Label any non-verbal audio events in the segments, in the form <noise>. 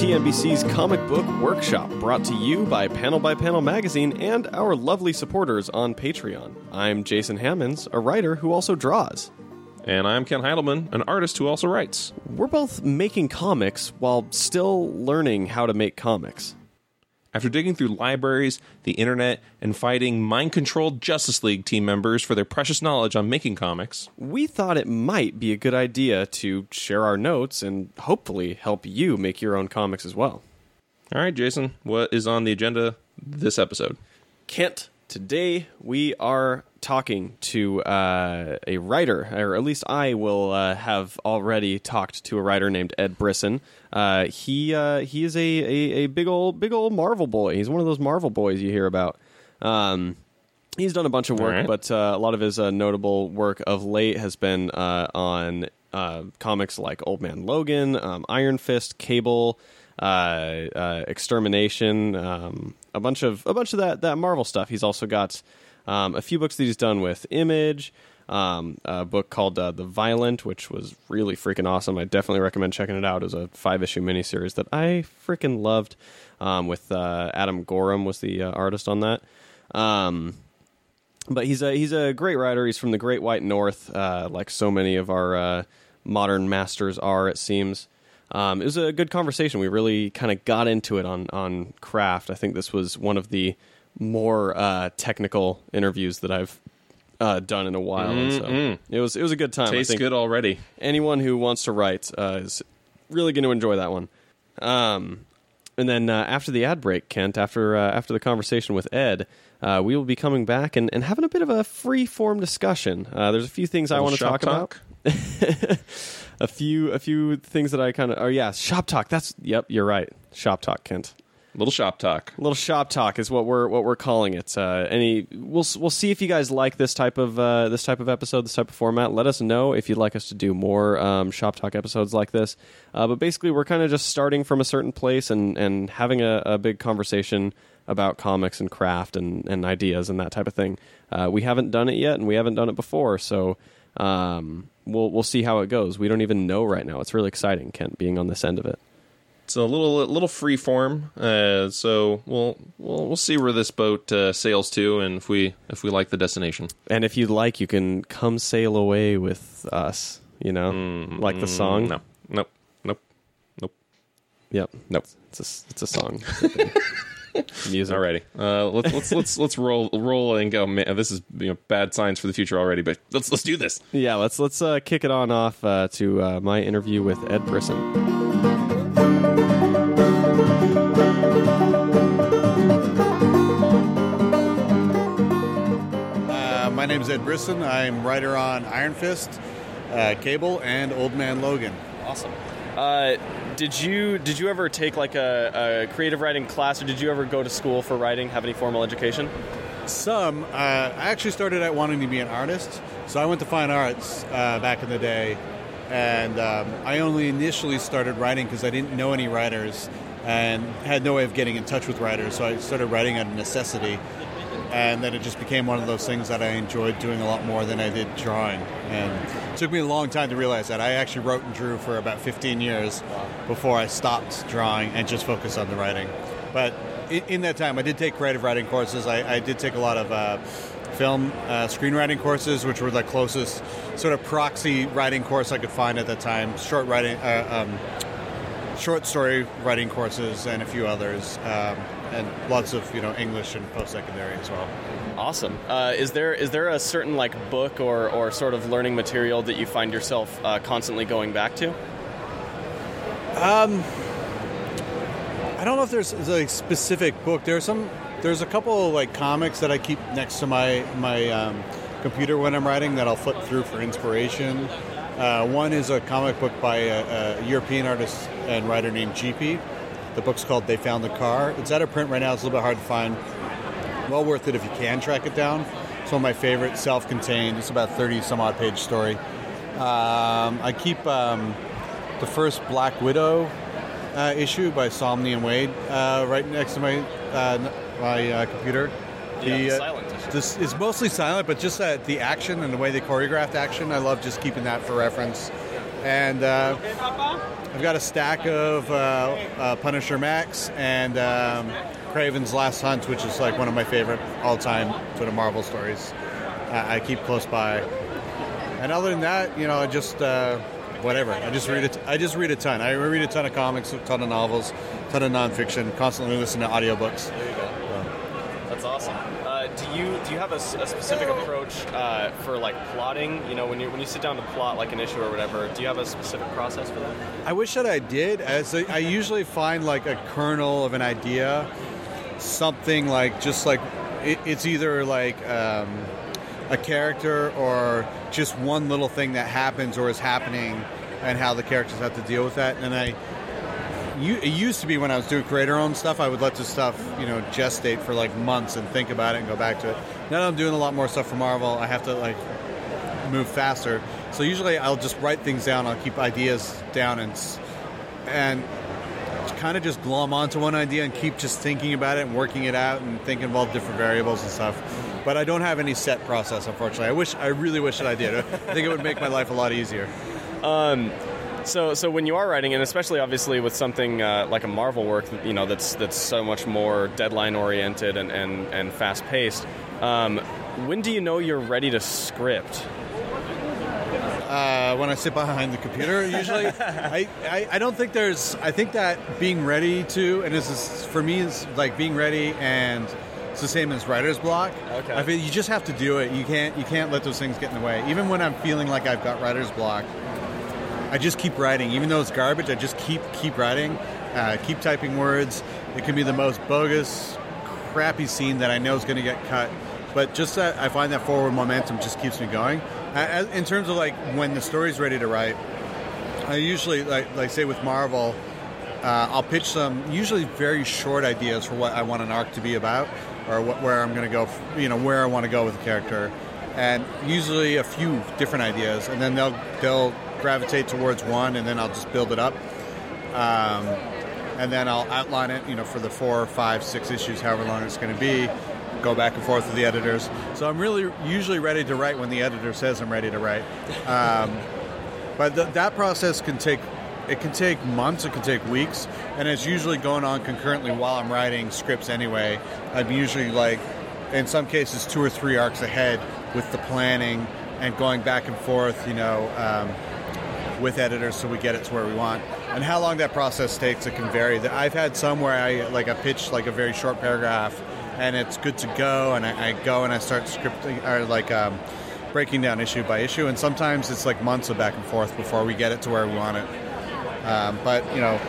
TMBC's Comic Book Workshop, brought to you by Panel by Panel Magazine and our lovely supporters on Patreon. I'm Jason Hammonds, a writer who also draws. And I'm Kent Heidelman, an artist who also writes. We're both making comics while still learning how to make comics. After digging through libraries, the internet, and fighting mind controlled Justice League team members for their precious knowledge on making comics, We thought it might be a good idea to share our notes and hopefully help you make your own comics as well. all right, Jason, what is on the agenda this episode? Kent, today we are talking to uh, a writer, or at least I will uh, have already talked to a writer named Ed Brisson. Uh, he uh, he is a, a, a big old big old Marvel boy. He's one of those Marvel boys you hear about. Um, he's done a bunch of work, right. but uh, a lot of his uh, notable work of late has been uh, on uh, comics like Old Man Logan, um, Iron Fist, Cable, uh, uh, Extermination, um, a bunch of a bunch of that that Marvel stuff. He's also got um, a few books that he's done with Image. Um, a book called uh, The Violent, which was really freaking awesome. I definitely recommend checking it out. It was a five issue miniseries that I freaking loved. Um, with uh, Adam Gorham was the uh, artist on that. Um, but he's a he's a great writer. He's from the Great White North, uh, like so many of our uh, modern masters are. It seems. Um, it was a good conversation. We really kind of got into it on on craft. I think this was one of the more uh, technical interviews that I've uh, done in a while. And so it was it was a good time. I Tastes good already. anyone who wants to write uh, is really going to enjoy that one. Um, and then uh, after the ad break, Kent, after uh, after the conversation with Ed, uh, we will be coming back and, and having a bit of a free form discussion. Uh, there's a few things I want to Shop talk about. <laughs> a few a few things that I kind of oh yeah shop talk. That's yep you're right shop talk Kent. Little shop talk. Little shop talk is what we're what we're calling it. Uh, any we'll we'll see if you guys like this type of uh, this type of episode, this type of format. Let us know if you'd like us to do more um, shop talk episodes like this. Uh, but basically, we're kind of just starting from a certain place and and having a, a big conversation about comics and craft and, and ideas and that type of thing. Uh, we haven't done it yet, and we haven't done it before, so um, we'll we'll see how it goes. We don't even know right now. It's really exciting, Kent, being on this end of it. It's a little a little free form, uh, so we'll we'll we'll see where this boat uh, sails to, and if we if we like the destination. And if you'd like, you can come sail away with us. You know, like the song. Mm, No, nope, nope, nope. Yep. Nope. It's a it's a song. <laughs> Music. Alrighty, uh, let's let's let's let's roll roll and go. Man, this is you know, bad signs for the future already, but let's let's do this. Yeah. Let's let's uh, kick it on off uh, to uh, my interview with Ed Brisson. Ed Brisson. I'm writer on Iron Fist, uh, Cable, and Old Man Logan. Awesome. Uh, did you did you ever take like a, a creative writing class, or did you ever go to school for writing? Have any formal education? Some, uh, I actually started out wanting to be an artist, so I went to fine arts uh, back in the day, and um, I only initially started writing because I didn't know any writers and had no way of getting in touch with writers, so I started writing out of necessity. And then it just became one of those things that I enjoyed doing a lot more than I did drawing. And it took me a long time to realize that. I actually wrote and drew for about 15 years before I stopped drawing and just focused on the writing. But in, that time, I did take creative writing courses. I, I did take a lot of uh, film uh, screenwriting courses, which were the closest sort of proxy writing course I could find at that time. Short writing, uh, um, short story writing courses, and a few others, um, and lots of you know English and post secondary as well. Awesome. Uh, is there is there a certain like book or, or sort of learning material that you find yourself uh, constantly going back to? Um, I don't know if there's a specific book. There's some. There's a couple of like comics that I keep next to my my um, computer when I'm writing that I'll flip through for inspiration. Uh, one is a comic book by a, a European artist and writer named Gipi. The book's called They Found the Car. It's out of print right now. It's a little bit hard to find. Well worth it if you can track it down. It's one of my favorite, self-contained. It's about 30 some odd page story. Um, I keep um, the first Black Widow uh, issue by Samnee and Waid uh, right next to my uh, my uh, computer. Yeah, the uh, silent issue. This is mostly silent, but just uh, the action and the way they choreographed action, I love just keeping that for reference. And uh, I've got a stack of uh, uh, Punisher Max and um, Kraven's Last Hunt, which is like one of my favorite all-time sort of Marvel stories. I keep close by, and other than that, you know, I just uh, whatever. I just read it. I just read a ton. I read a ton of comics, a ton of novels, a ton of nonfiction. Constantly listen to audiobooks. That's awesome. Uh, do you do you have a specific approach uh, for like plotting? You know, when you when you sit down to plot like an issue or whatever, do you have a specific process for that? I wish that I did. As I I usually find like a kernel of an idea, something like just like it, it's either like um, a character or just one little thing that happens or is happening, and how the characters have to deal with that. And I, you, it used to be when I was doing creator-owned stuff, I would let this stuff you know gestate for like months and think about it and go back to it. Now that I'm doing a lot more stuff for Marvel, I have to like move faster. So usually I'll just write things down. I'll keep ideas down and and kind of just glom onto one idea and keep just thinking about it and working it out and thinking of all the different variables and stuff. But I don't have any set process, unfortunately. I wish, I really wish that I did. <laughs> I think it would make my life a lot easier. Um, So, so when you are writing, and especially obviously with something uh, like a Marvel work, you know, that's that's so much more deadline oriented and and, and fast paced. Um, when do you know you're ready to script? uh, when I sit behind the computer. Usually, <laughs> I, I, I don't think there's. I think that being ready to, and this is for me, is like being ready, and it's the same as writer's block. Okay. I feel you just have to do it. You can't you can't let those things get in the way. Even when I'm feeling like I've got writer's block, I just keep writing, even though it's garbage. I just keep keep writing, uh, keep typing words. It can be the most bogus, crappy scene that I know is going to get cut, but just that I find that forward momentum just keeps me going. In terms of like when the story's ready to write, I usually like like say with Marvel, uh, I'll pitch some usually very short ideas for what I want an arc to be about, or what, where I'm going to go, you know, where I want to go with the character, and usually a few different ideas, and then they'll they'll gravitate towards one, and then I'll just build it up, um, and then I'll outline it, you know, for the four, five, six issues, however long it's going to be. Go back and forth with the editors. So I'm really usually ready to write when the editor says I'm ready to write. Um, but th- that process can take it can take months, it can take weeks, and it's usually going on concurrently while I'm writing scripts anyway. I'm usually like, in some cases, two or three arcs ahead with the planning and going back and forth, you know, um, with editors so we get it to where we want. And how long that process takes, it can vary. I've had some where I like I pitch like a very short paragraph, and it's good to go, and I, I go and I start scripting or like. Um, breaking down issue by issue, and sometimes it's like months of back and forth before we get it to where we want it. Um, but you know,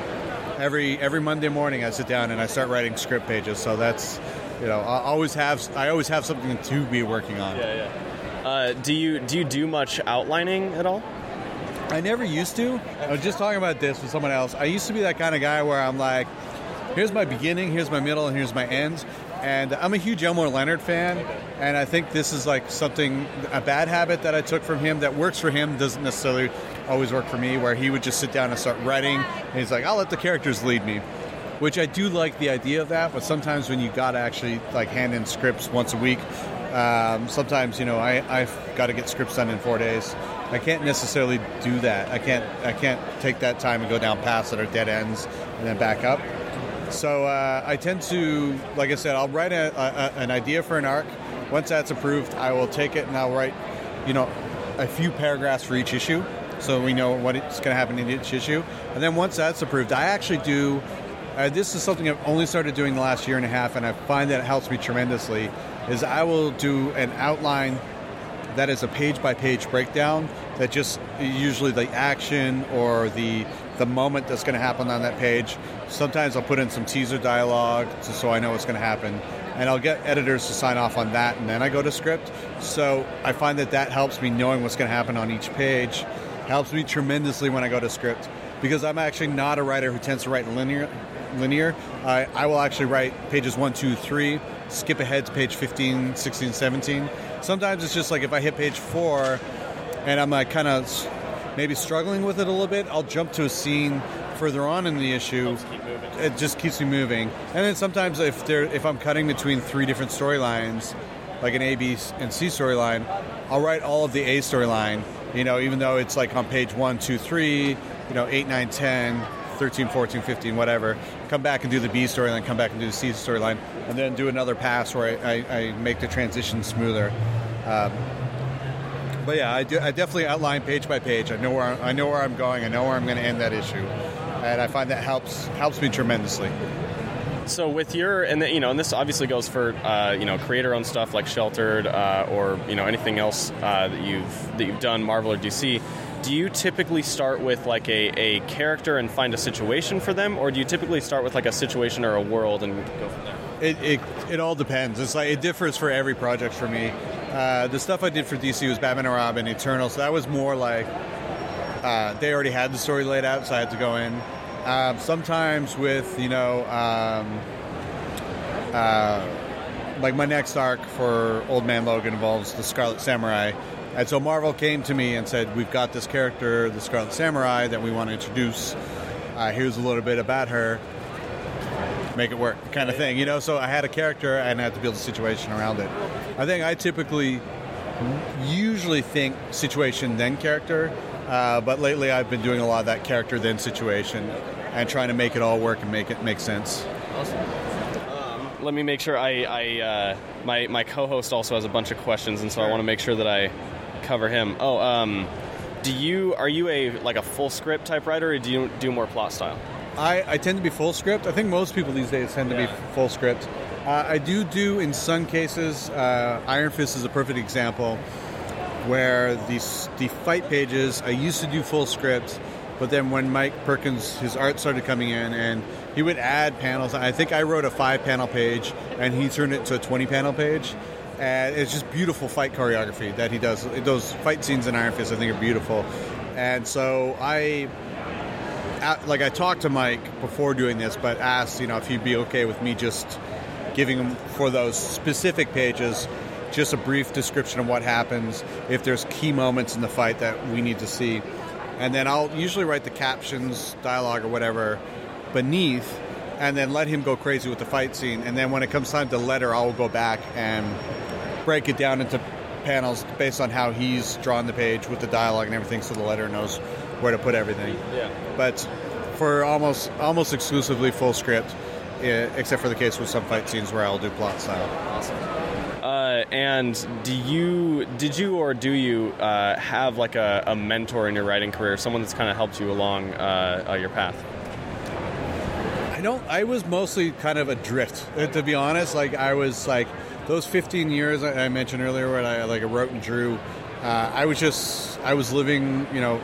every every Monday morning I sit down and I start writing script pages. So that's you know, I always have I always have something to be working on. yeah. Uh, do you do you do much outlining at all? I never used to. I was just talking about this with someone else. I used to be that kind of guy where I'm like, here's my beginning, here's my middle, and here's my end. And I'm a huge Elmore Leonard fan, and I think this is like something, a bad habit that I took from him that works for him doesn't necessarily always work for me, where he would just sit down and start writing, and he's like, I'll let the characters lead me. Which I do like the idea of that, but sometimes when you got to actually like hand in scripts once a week, um, sometimes you know I, I've got to get scripts done in four days. I can't necessarily do that. I can't I can't take that time and go down paths that are dead ends and then back up. So uh, I tend to, like I said, I'll write a, a, an idea for an arc. Once that's approved, I will take it and I'll write, you know, a few paragraphs for each issue, so we know what it's going to happen in each issue. And then once that's approved, I actually do. Uh, this is something I've only started doing the last year and a half, and I find that it helps me tremendously. Is I will do an outline that is a page by page breakdown that just usually the action or the the moment that's going to happen on that page. Sometimes I'll put in some teaser dialogue just so I know what's going to happen, and I'll get editors to sign off on that, and then I go to script. So I find that that helps me knowing what's going to happen on each page. Helps me tremendously when I go to script because I'm actually not a writer who tends to write linear. Linear. I, I will actually write pages one, two, three, skip ahead to page 15, 16, 17. Sometimes it's just like if I hit page four and I'm like kind of maybe struggling with it a little bit, I'll jump to a scene further on in the issue. It just keeps me moving. And then sometimes if there if I'm cutting between three different storylines, like an A, B, and C storyline, I'll write all of the A storyline You know, even though it's like on page one, two, three, you know, eight, nine, 10, 13, 14, 15, whatever. Come back and do the B storyline, come back and do the C storyline, and then do another pass where I, I, I make the transition smoother. Um, but yeah, I, do, I definitely outline page by page. I know where I, know where I'm going. I know where I'm going to end that issue, and I find that helps helps me tremendously. So with your and the, you know, and this obviously goes for uh, you know creator-owned stuff like Sheltered uh, or you know anything else uh, that you've that you've done, Marvel or DC. Do you typically start with like a, a character and find a situation for them, or do you typically start with like a situation or a world and go from there? It, it, it all depends. It's like it differs for every project for me. Uh, the stuff I did for DC was Batman and Robin, Eternal, so that was more like uh, they already had the story laid out, so I had to go in. Uh, sometimes with you know, um, uh, like my next arc for Old Man Logan involves the Scarlet Samurai, and so Marvel came to me and said, "We've got this character, the Scarlet Samurai, that we want to introduce. Uh, here's a little bit about her." make it work kind of thing you know? So i had a character and i had to build a situation around it. I think i typically usually think situation then character. Uh, but lately i've been doing a lot of that character then situation and trying to make it all work and make it make sense. Awesome. Let me make sure I, I uh, my my co-host also has a bunch of questions, and so I want to make sure that I cover him. Oh, um, do you are you a like a full script type writer, or do you do more plot style? I, I tend to be full script. I think most people these days tend to Yeah. be full script. Uh, I do do in some cases. Uh, Iron Fist is a perfect example where these the fight pages I used to do full script, but then when Mike Perkins his art started coming in and he would add panels. I think I wrote a five panel page and he turned it to a twenty panel page. And it's just beautiful fight choreography that he does. Those fight scenes in Iron Fist, I think, are beautiful. And so I like I talked to Mike before doing this, but asked you know if he'd be okay with me just giving him for those specific pages just a brief description of what happens, if there's key moments in the fight that we need to see, and then I'll usually write the captions, dialogue, or whatever beneath, and then let him go crazy with the fight scene, and then when it comes time to letter, I'll go back and break it down into panels based on how he's drawn the page with the dialogue and everything, so the letter knows where to put everything Yeah. but for almost almost exclusively full script, except for the case with some fight scenes where I'll do plot style. Uh, and do you did you or do you uh, have like a, a mentor in your writing career, someone that's kind of helped you along uh, uh, your path? I don't. I was mostly kind of adrift, uh, to be honest. Like I was like those 15 years I mentioned earlier, where I like wrote and drew. Uh, I was just I was living, you know,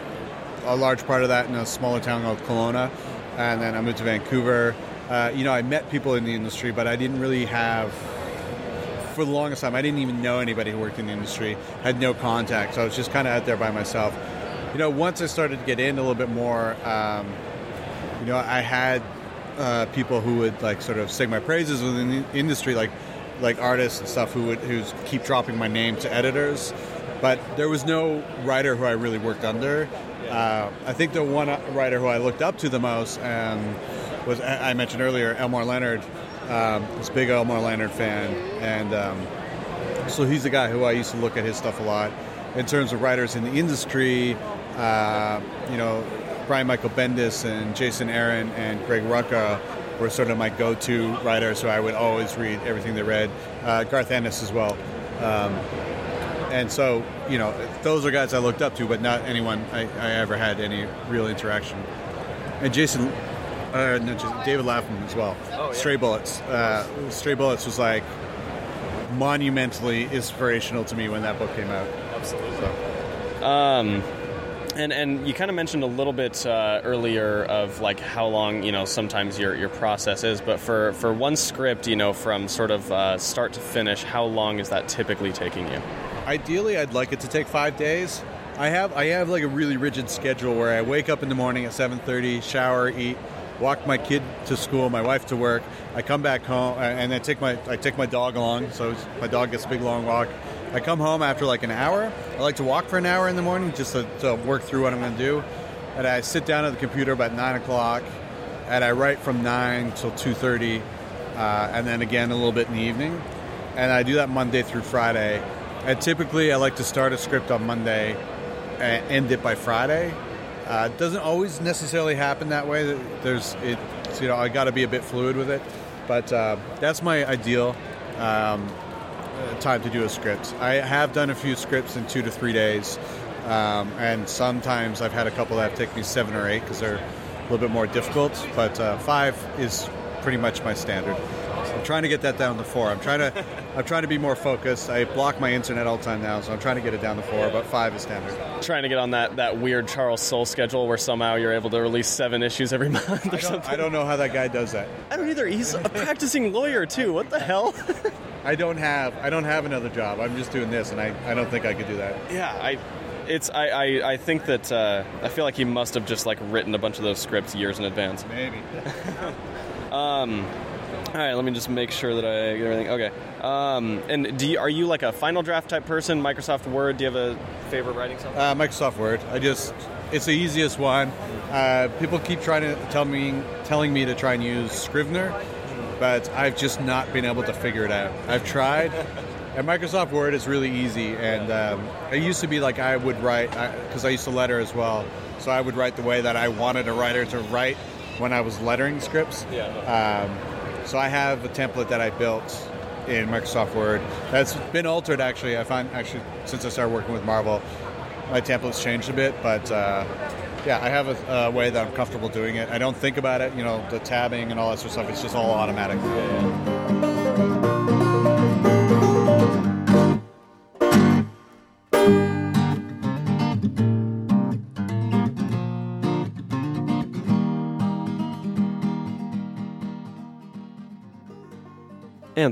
a large part of that in a smaller town called Kelowna, and then I moved to Vancouver. Uh, you know, I met people in the industry, but I didn't really have. For the longest time, I didn't even know anybody who worked in the industry. Had no contact, so I was just kind of out there by myself. You know, once I started to get in a little bit more, um, you know, I had uh, people who would like sort of sing my praises within the industry, like like artists and stuff who would who keep dropping my name to editors. But there was no writer who I really worked under. Uh, I think the one writer who I looked up to the most um, was I I mentioned earlier Elmore Leonard. Um, this big Elmore Leonard fan, and um, so he's the guy who I used to look at his stuff a lot. In terms of writers in the industry, uh, you know, Brian Michael Bendis and Jason Aaron and Greg Rucka were sort of my go-to writer, so I would always read everything they read. Uh, Garth Ennis as well. Um, and so, you know, those are guys I looked up to, but not anyone I, I ever had any real interaction. And Jason, uh, no, just David Lapham as well. Oh. Stray Bullets. Uh, Stray Bullets was like monumentally inspirational to me when that book came out. Absolutely. Um, and and you kind of mentioned a little bit uh, earlier of like how long you know sometimes your your process is, but for for one script, you know, from sort of uh, start to finish, how long is that typically taking you? Ideally, I'd like it to take five days. I have I have like a really rigid schedule where I wake up in the morning at 7:30, shower, eat, walk my kid to school, my wife to work. I come back home and I take my I take my dog along, so my dog gets a big long walk. I come home after like an hour. I like to walk for an hour in the morning just to, to work through what I'm going to do. And I sit down at the computer about nine o'clock, and I write from nine till two thirty, uh, and then again a little bit in the evening. And I do that Monday through Friday. And typically, I like to start a script on Monday, and end it by Friday. Uh, it doesn't always necessarily happen that way. There's it, you know, I got to be a bit fluid with it, but uh, that's my ideal um, time to do a script. I have done a few scripts in two to three days, um, and sometimes I've had a couple that taken me seven or eight because they're a little bit more difficult. But uh, five is pretty much my standard. I'm trying to get that down to four. I'm trying to, I'm trying to be more focused. I block my internet all the time now, so I'm trying to get it down to four. But five is standard. Trying to get on that, that weird Charles Soule schedule where somehow you're able to release seven issues every <laughs> month or I something. I don't know how that guy does that. I don't either. He's a practicing lawyer too. What the hell? <laughs> I don't have, I don't have another job. I'm just doing this, and I, I don't think I could do that. yeah, I. It's I, I, I think that uh, I feel like he must have just like written a bunch of those scripts years in advance. Maybe. <laughs> All right, let me just make sure that I get everything. Okay. Um, and do you, are you like a Final Draft type person? Microsoft Word? Do you have a favorite writing software? Uh, Microsoft Word. I just it's the easiest one. Uh, people keep trying to tell me telling me to try and use Scrivener, but I've just not been able to figure it out. I've tried, <laughs> and Microsoft Word is really easy. And um, it used to be like I would write because I, used to letter as well, so I would write the way that I wanted a writer to write when I was lettering scripts. Yeah. Um, so I have a template that I built in Microsoft Word that's been altered. Actually, I find actually since I started working with Marvel, my template's changed a bit. But uh, yeah, I have a, a way that I'm comfortable doing it. I don't think about it. You know, the tabbing and all that sort of stuff. It's just all automatic.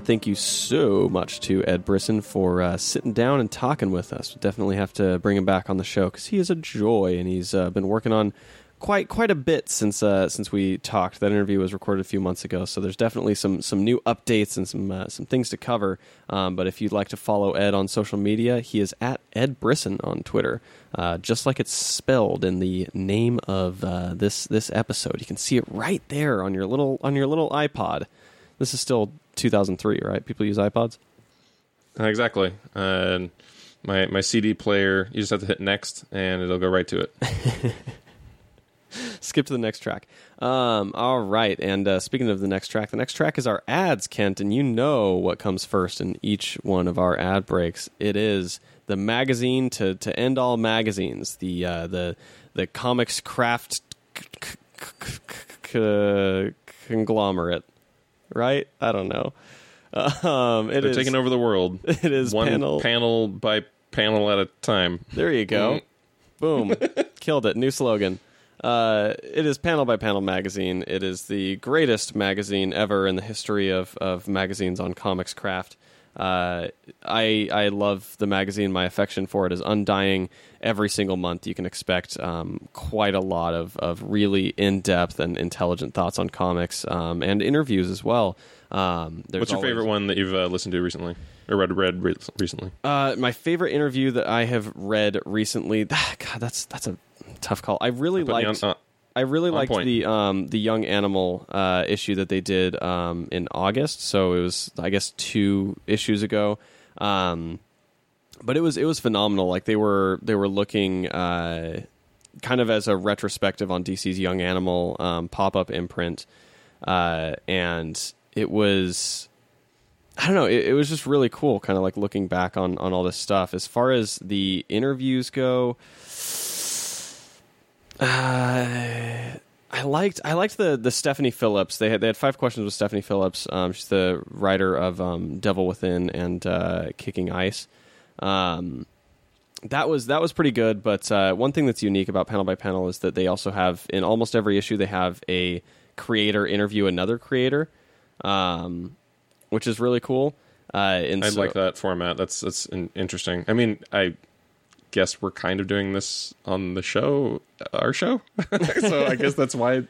Thank you so much to Ed Brisson for uh, sitting down and talking with us. We definitely have to bring him back on the show because he is a joy, and he's uh, been working on quite quite a bit since uh, since we talked. That interview was recorded a few months ago, so there's definitely some some new updates and some uh, some things to cover. Um, but if you'd like to follow Ed on social media, he is at Ed Brisson on Twitter, uh, just like it's spelled in the name of uh, this this episode. You can see it right there on your little on your little iPod. This is still 2003, right? People use iPods. Uh, exactly. And my my CD player, you just have to hit next, and it'll go right to it. <laughs> Skip to the next track. Um, all right, and uh, speaking of the next track, the next track is our ads, Kent, and you know what comes first in each one of our ad breaks. It is the magazine to, to end all magazines, the uh, the the comics craft c- c- c- conglomerate, right? I don't know. <laughs> Um, it They're is- taking over the world. <laughs> It is one panel- panel by panel at a time. There you go. Boom. <laughs> Killed it. New slogan. Uh, it is Panel by Panel magazine. It is the greatest magazine ever in the history of, of magazines on comics craft. Uh, I I love the magazine. My affection for it is undying. Every single month, you can expect um, quite a lot of, of really in depth and intelligent thoughts on comics um, and interviews as well. Um, What's your favorite one that you've uh, listened to recently or read read re- recently? uh, my favorite interview that I have read recently. <sighs> God, that's that's a tough call. I really liked. on- uh, I really liked point. the um, the young animal uh, issue that they did um, in August. So it was, I guess, two issues ago. Um, but it was it was phenomenal. Like they were they were looking uh, kind of as a retrospective on DC's Young Animal um, pop up imprint, uh, and it was I don't know. It, it was just really cool, kind of like looking back on on all this stuff. As far as the interviews go, uh, I liked I liked the the Stephanie Phillips. They had they had five questions with Stephanie Phillips. Um, she's the writer of um, Devil Within and uh, Kicking Ice. Um, that was that was pretty good. But uh, one thing that's unique about Panel by Panel is that they also have in almost every issue they have a creator interview another creator, um, which is really cool. Uh, and I so- like that format. That's that's in, interesting. I mean, I guess we're kind of doing this on the show, our show. <laughs> so I guess that's why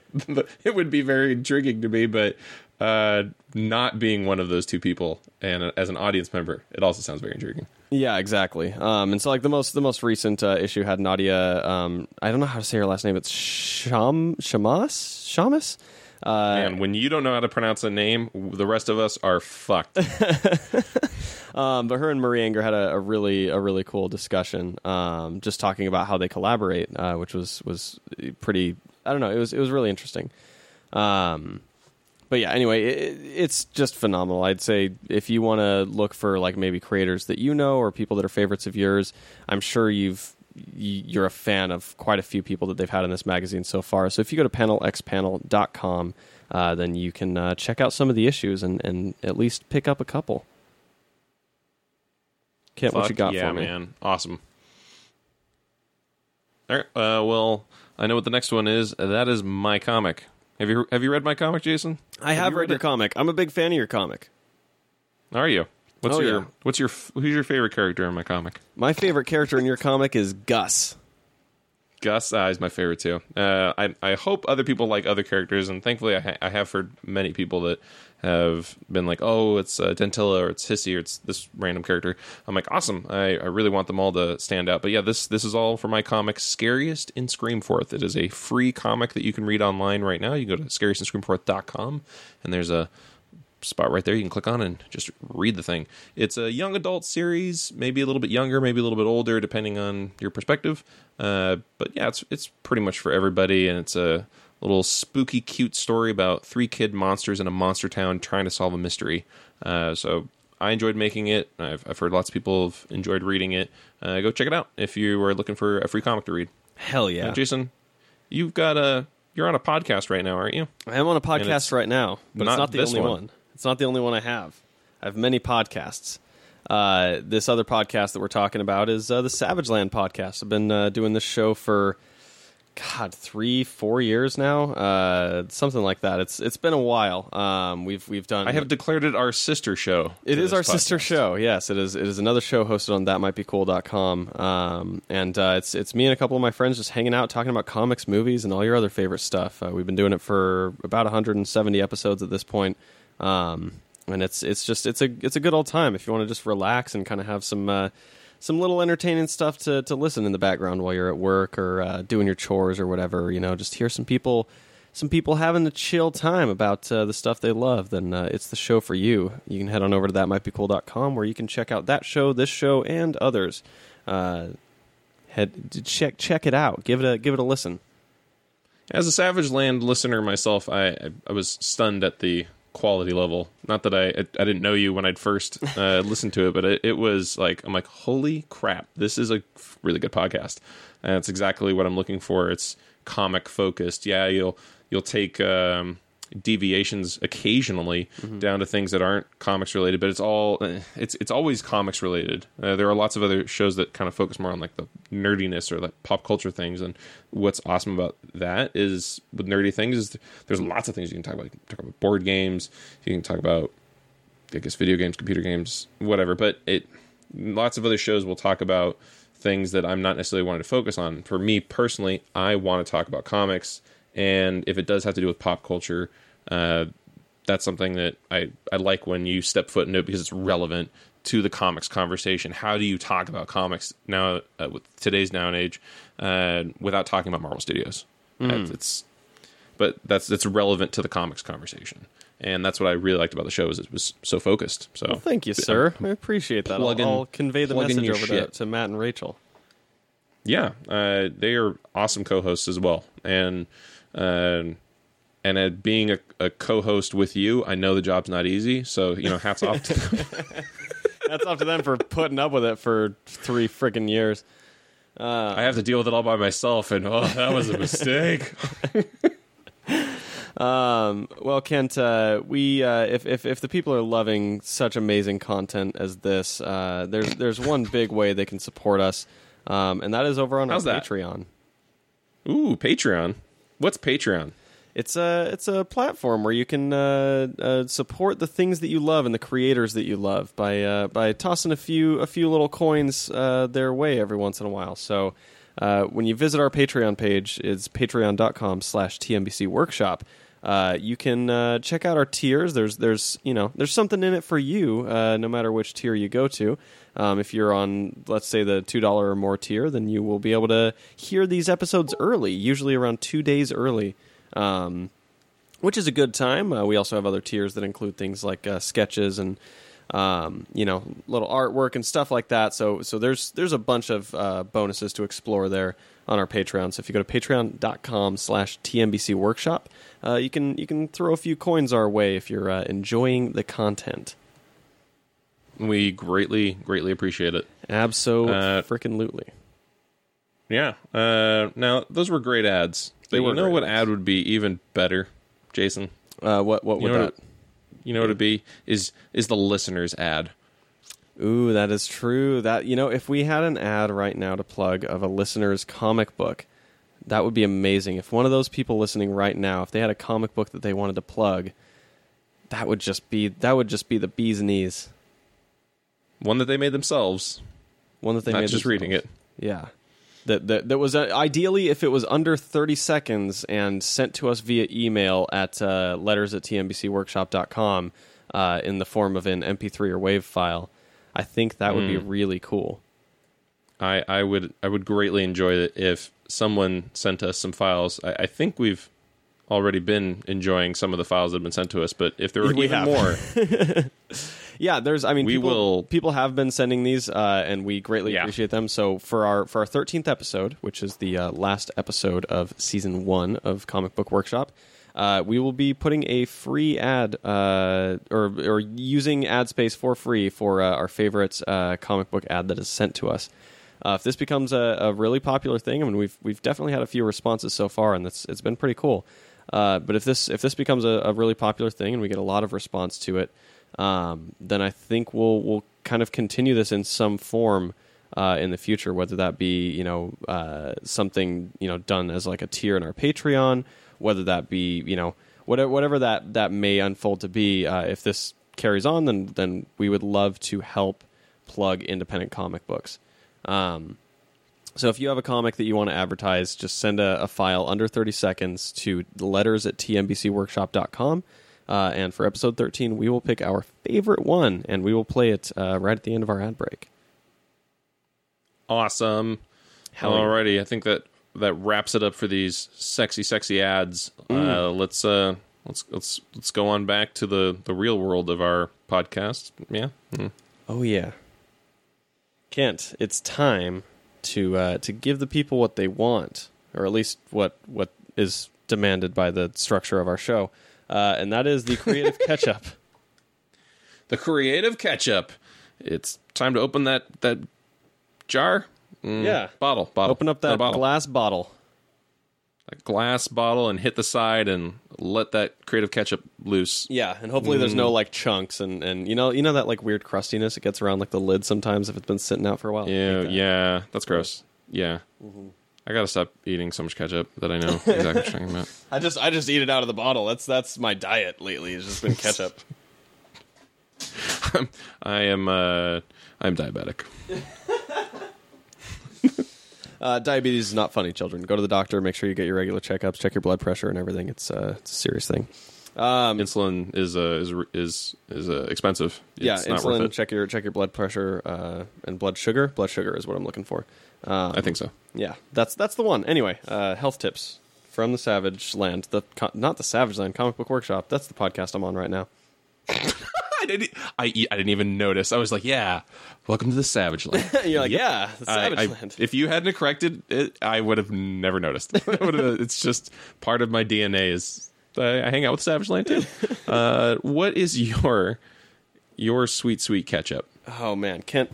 it would be very intriguing to me. But uh, not being one of those two people and as an audience member, it also sounds very intriguing. Yeah, exactly. Um, and so like the most the most recent uh, issue had Nadia. Um, I don't know how to say her last name. It's Sham Shamas Shamas. Man, when you don't know how to pronounce a name, the rest of us are fucked. <laughs> Um, but her and Marie Enger had a, a really a really cool discussion, um, just talking about how they collaborate, uh, which was was pretty. I don't know. It was it was really interesting. Um, but yeah, anyway, it, it's just phenomenal. I'd say if you want to look for like maybe creators that you know or people that are favorites of yours, I'm sure you've you're a fan of quite a few people that they've had in this magazine so far. So if you go to panelxpanel.com, uh, then you can uh, check out some of the issues and, and at least pick up a couple. Kent, what you got yeah, for me? man. Awesome. All right. Uh, well, I know what the next one is. That is my comic. Have you have you read my comic, Jason? I have you read read your it? comic. I'm a big fan of your comic. Are you? What's Oh, your yeah. What's your Who's your favorite character in my comic? My favorite character in your comic is Gus. Gus uh, is my favorite too. Uh, I I hope other people like other characters, and thankfully I, ha- I have heard many people that have been like, oh, it's uh, Dentilla or it's Hissy or it's this random character. I'm like, awesome. I, I really want them all to stand out. But yeah, this this is all for my comic, Scariest in Screamforth. It is a free comic that you can read online right now. You go to scariestinScreamforth.com, and there's a spot right there you can click on and just read the thing. It's a young adult series, maybe a little bit younger, maybe a little bit older, depending on your perspective. Uh, but yeah, it's it's pretty much for everybody, and it's a little spooky, cute story about three kid monsters in a monster town trying to solve a mystery. Uh, so I enjoyed making it. I've, I've heard lots of people have enjoyed reading it. Uh, go check it out if you are looking for a free comic to read. Hell yeah. Uh, Jason, you've got a you're on a podcast right now, aren't you? I am on a podcast right now, but not it's not the only one. one. It's not the only one I have. I have many podcasts. Uh, this other podcast that we're talking about is uh, the Savage Land podcast. I've been uh, doing this show for God three, four years now, uh, something like that. It's it's been a while. Um, we've we've done. I have declared it our sister show. It is to is this our sister show. Yes, it is. It is another show hosted on thatmightbecool.com. Um, and uh, it's it's me and a couple of my friends just hanging out talking about comics, movies, and all your other favorite stuff. Uh, we've been doing it for about 170 episodes at this point. Um, and it's it's just it's a it's a good old time if you want to just relax and kind of have some uh, some little entertaining stuff to to listen in the background while you're at work or uh, doing your chores or whatever. You know, just hear some people some people having a chill time about uh, the stuff they love, then uh, it's the show for you. You can head on over to thatmightbecool.com where you can check out that show, this show, and others. Uh, head check check it out. Give it a give it a listen. As a Savage Land listener myself, I I, I was stunned at the quality level. Not that I I, didn't know you when I'd first uh, <laughs> listened to it, but it, it was like I'm like, holy crap, this is a really good podcast, and it's exactly what I'm looking for. It's comic focused. Yeah, you'll you'll take. Um, deviations occasionally down to things that aren't comics related but it's all eh, it's it's always comics related uh, there are lots of other shows that kind of focus more on like the nerdiness or like pop culture things and what's awesome about that is with nerdy things is there's lots of things you can talk about you can talk about board games you can talk about I guess video games, computer games, whatever. But it lots of other shows will talk about things that I'm not necessarily wanting to focus on. For me personally, I want to talk about comics, and if it does have to do with pop culture, uh, that's something that I I like when you step foot into it because it's relevant to the comics conversation. How do you talk about comics now uh, with today's now and age uh, without talking about Marvel Studios? Uh, it's but that's that's relevant to the comics conversation, and that's what I really liked about the show is it was so focused. So Well, thank you, sir. I appreciate that. I'll, plugging- I'll convey the message over to, to Matt and Rachel. yeah, uh, they are awesome co-hosts as well, and uh, and at being a, a co-host with you, I know the job's not easy. So you know, hats off. to <laughs> them. That's up to them for putting up with it for three freaking years. I have to deal with it all by myself, and oh, that was a <laughs> mistake. <laughs> Um, well, Kent, uh, we uh, if, if if the people are loving such amazing content as this, uh, there's there's one big way they can support us, um, and that is over on How's our that? Patreon. Ooh, Patreon. What's Patreon? It's a it's a platform where you can uh, uh, support the things that you love and the creators that you love by uh, by tossing a few a few little coins uh, their way every once in a while. So uh, when you visit our Patreon page, it's patreon.com slash TMBC workshop. Uh, you can check out our tiers. There's there's you know there's something in it for you, no matter which tier you go to. Um, if you're on, let's say, the two dollar or more tier, then you will be able to hear these episodes early, usually around two days early. Um, which is a good time. Uh, we also have other tiers that include things like uh, sketches and um, you know little artwork and stuff like that. So so there's there's a bunch of uh, bonuses to explore there on our Patreon. So if you go to patreon.com slash TMBC workshop, uh, you can you can throw a few coins our way if you're uh, enjoying the content. We greatly, greatly appreciate it. Absolutely. Uh, freaking lootly. Yeah. Uh, now those were great ads. They were You know what ads. ad would be even better, Jason? Uh, what what You would that? what? You know what it'd be is is the listeners ad. Ooh, that is true. That you know, if we had an ad right now to plug of a listener's comic book, that would be amazing. If one of those people listening right now, if they had a comic book that they wanted to plug, that would just be that would just be the bee's knees. One that they made themselves, One that they not made just reading it. Yeah. That, that that was uh, ideally if it was under 30 seconds and sent to us via email at uh, letters at tmbcworkshop.com uh, in the form of an MP3 or WAV file. I think that would be Hmm. really cool. I, I would I would greatly enjoy it if someone sent us some files. I, I think we've already been enjoying some of the files that have been sent to us, but if there were We even have. more, <laughs> Yeah, there's. I mean, We people, will- People have been sending these, uh, and we greatly Yeah. appreciate them. So for our for our thirteenth episode, which is the uh, last episode of season one of Comic Book Workshop, uh, we will be putting a free ad uh, or or using ad space for free for uh, our favorite uh, comic book ad that is sent to us. Uh, if this becomes a, a really popular thing, I mean, we've we've definitely had a few responses so far, and it's it's been pretty cool. Uh, but if this if this becomes a, a really popular thing and we get a lot of response to it, um, then I think we'll we'll kind of continue this in some form uh, in the future, whether that be you know uh, something you know done as like a tier in our Patreon, whether that be you know whatever whatever that that may unfold to be. Uh, if this carries on, then then we would love to help plug independent comic books. Um, so if you have a comic that you want to advertise, just send a, a file under 30 seconds to letters at tmbcworkshop.com. Uh, and for episode 13, we will pick our favorite one and we will play it uh, right at the end of our ad break. awesome. Hell. Alrighty, I think that that wraps it up for these sexy, sexy ads. Mm. Uh, let's uh, let's let's let's go on back to the the real world of our podcast. Yeah. Mm. Oh, yeah. Kent, it's time to uh, to give the people what they want, or at least what, what is demanded by the structure of our show. Uh, and that is the creative <laughs> catch up. The creative ketchup. It's time to open that that jar. Mm, Yeah. bottle. Bottle. Open up that bottle. glass bottle. That glass bottle and hit the side and let that creative ketchup loose. Yeah, and hopefully there's Mm. no like chunks and and you know you know that like weird crustiness it gets around like the lid sometimes if it's been sitting out for a while. Yeah, that. yeah, that's gross. Yeah, Mm-hmm. I gotta stop eating so much ketchup that I know exactly what you're talking about. <laughs> I just I just eat it out of the bottle. That's that's my diet lately. It's just been ketchup. <laughs> I am uh, I'm diabetic. <laughs> uh, diabetes is not funny, children. Go to the doctor. Make sure you get your regular checkups. Check your blood pressure and everything. It's uh, it's a serious thing. Um, Insulin is uh, is is is uh, expensive. yeah, it's not worth insulin. it. Check your check your blood pressure uh, and blood sugar. Blood sugar is what I'm looking for. Um, I think so. Yeah, that's that's the one. Anyway, uh, health tips from the Savage Land. The not the Savage Land Comic Book Workshop. That's the podcast I'm on right now. <laughs> I didn't. I, I didn't even notice. I was like, "Yeah, welcome to the Savage Land." <laughs> You're like, yeah, the Savage I- Land. if you hadn't corrected it, I would have never noticed. <laughs> It's just part of my DNA. Is I, I hang out with Savage Land too. Uh, what is your your sweet sweet ketchup? oh man, Kent.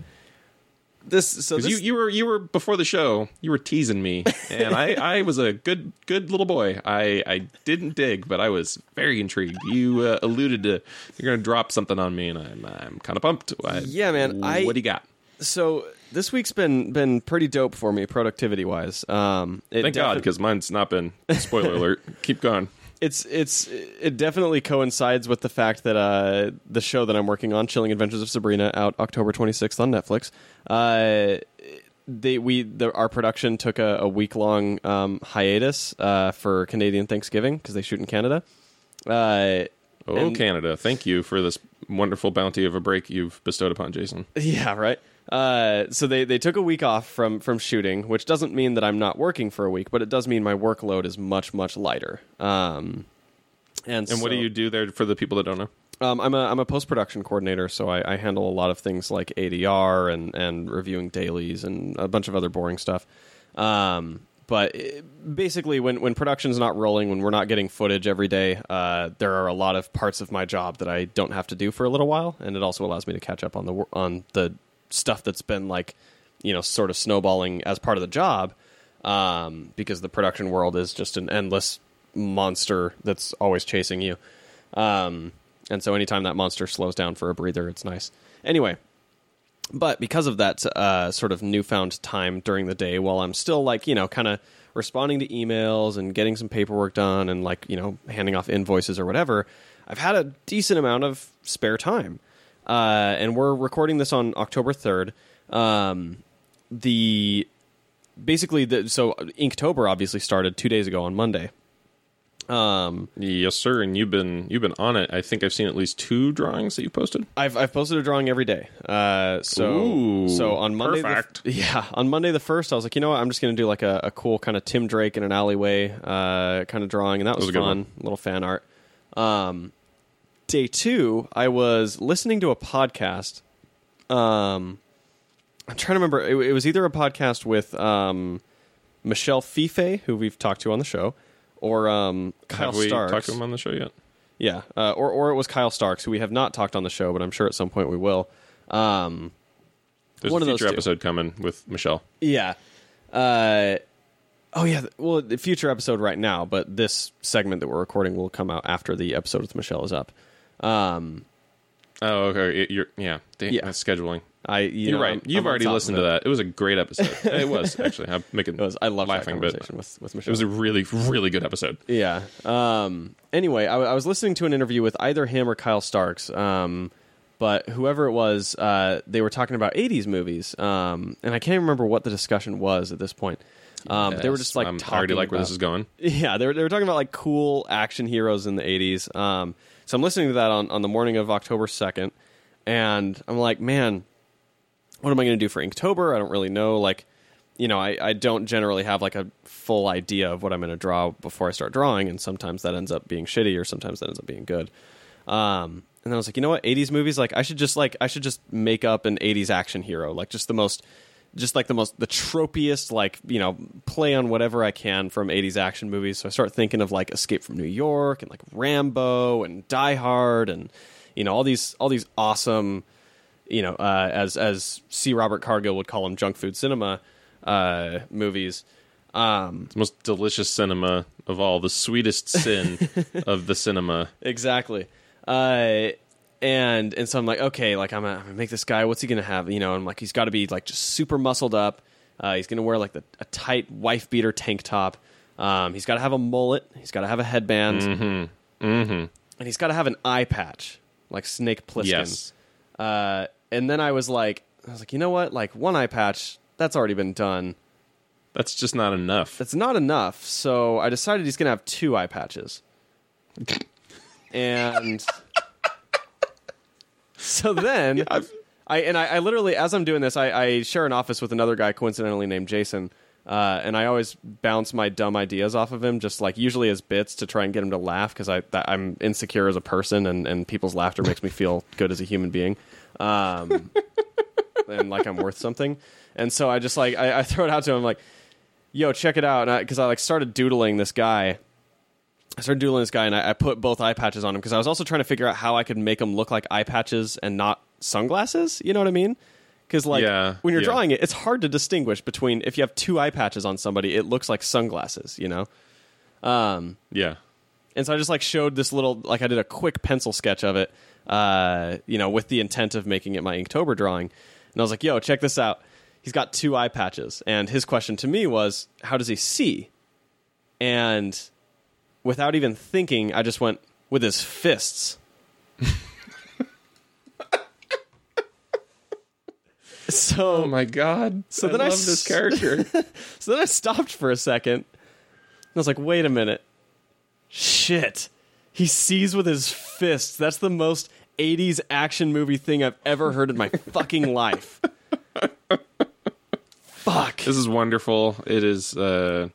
This so this, you, you were you were before the show, you were teasing me, and I, I was a good good little boy. I, I didn't dig, but I was very intrigued. You uh, alluded to you're to drop something on me, and I'm I'm kind of pumped. I, Yeah, man, I- what do you got? so this week's been been pretty dope for me productivity wise. Um, Thank God, because mine's not been. Spoiler alert. <laughs> Keep going. It's it's it definitely coincides with the fact that uh, the show that I'm working on, Chilling Adventures of Sabrina, out October 26th on Netflix. Uh, they we the, our production took a, a week long um, hiatus uh, for Canadian Thanksgiving because they shoot in Canada. Uh, Oh, Canada! Thank you for this wonderful bounty of a break you've bestowed upon Jason. <laughs> Yeah, right. Uh, so they, they took a week off from from shooting, which doesn't mean that I'm not working for a week, but it does mean my workload is much much lighter. Um, And, And what do you do there for the people that don't know? Um, I'm a I'm a post production coordinator, so I, I handle a lot of things like ADR and and reviewing dailies and a bunch of other boring stuff. Um, but it- basically, when when production's not rolling, when we're not getting footage every day, uh, there are a lot of parts of my job that I don't have to do for a little while, and it also allows me to catch up on the on the stuff that's been like you know sort of snowballing as part of the job um, because the production world is just an endless monster that's always chasing you. Um, and so anytime that monster slows down for a breather, it's nice. Anyway, but because of that uh, sort of newfound time during the day, while I'm still like you know kind of responding to emails and getting some paperwork done and like you know handing off invoices or whatever, I've had a decent amount of spare time. Uh, and we're recording this on October third. Um, the basically the so Inktober obviously started two days ago on Monday. Um, Yes, sir. And you've been you've been on it. I think I've seen at least two drawings that you posted. I've I've posted a drawing every day. Uh, so Ooh, so on Monday, the, perfect. <laughs> yeah, on Monday the first, I was like, you know what, I'm just gonna do like a, a cool kind of Tim Drake in an alleyway uh, kind of drawing, and that was, was a good fun, little fan art. Um, day two, I was listening to a podcast. Um, I'm trying to remember. It, it was either a podcast with um, Michel Fiffe, who we've talked to on the show, or um, Kyle Have we Starks. talked to him on the show yet? Yeah, uh, or or it was Kyle Starks, who we have not talked on the show, but I'm sure at some point we will. Um, There's One a of those future two. episode coming with Michel. yeah. Uh, oh yeah. Well, the future episode right now, but this segment that we're recording will come out after the episode with Michel is up. Um, Oh, okay. It- you're yeah. Dang, Yeah. scheduling. I you You're know, right. I'm- You've I'm already listened to that. It was a great episode. <laughs> it was actually. I'm making. <laughs> It was. I love laughing, that conversation with with Michel. it was a really really good episode. Yeah. Um, anyway, I, I was listening to an interview with either him or Kyle Starks. Um, but whoever it was, uh, they were talking about '80s movies, um, and I can't even remember what the discussion was at this point. Um, but they were just like I'm, talking already like where this is going. <laughs> Yeah, they were, they were talking about like cool action heroes in the 80s. Um, so I'm listening to that on, on the morning of October 2nd, and I'm like, man, what am I going to do for Inktober? I don't really know. Like, you know, I, I don't generally have like a full idea of what I'm going to draw before I start drawing, and sometimes that ends up being shitty, or sometimes that ends up being good. Um, and then I was like, you know what, 80s movies, like I should just like I should just make up an 80s action hero, like just the most just like the most the tropiest like you know play on whatever i can from 80s action movies. So i start thinking of like escape from new york and like rambo and die hard and you know all these all these awesome you know uh, as as c. Robert cargill would call them junk food cinema uh, movies. Um, The most delicious cinema of all, the sweetest sin <laughs> of the cinema. exactly. Uh and and so i'm like okay like i'm gonna, I'm gonna make this guy what's he gonna have you know i'm like he's got to be like just super muscled up uh, he's gonna wear like the, a tight wife beater tank top um, he's got to have a mullet he's got to have a headband Mm-hmm. Mm-hmm. and he's got to have an eye patch like snake plissken Yes. uh, and then i was like i was like you know what like one eye patch that's already been done That's just not enough. that's not enough. So I decided he's going to have two eye patches. <laughs> and so then <laughs> I've- I and I, I literally as I'm doing this, I, I share an office with another guy coincidentally named Jason. Uh, and I always bounce my dumb ideas off of him, just like usually as bits to try and get him to laugh because I that, I'm insecure as a person, and, and people's laughter makes me feel good as a human being, um, <laughs> and like I'm worth something. And so I just like I, I throw it out to him like, yo, check it out. Because I, like started doodling this guy. I started doodling this guy, and I, I put both eye patches on him because I was also trying to figure out how I could make him look like eye patches and not sunglasses. You know what I mean? Because like Yeah, when you're yeah. drawing it, it's hard to distinguish between if you have two eye patches on somebody, it looks like sunglasses. You know. Um, yeah. and so I just like showed this little like I did a quick pencil sketch of it, uh, you know, with the intent of making it my Inktober drawing. And I was like, "Yo, check this out. He's got two eye patches." And his question to me was, "How does he see?" And without even thinking, I just went with his fists. <laughs> so Oh my god. So I then I love this character. <laughs> So then I stopped for a second. And I was like, wait a minute. Shit. He sees with his fists. That's the most 80s action movie thing I've ever heard in my <laughs> fucking life. Fuck. this is wonderful. It is uh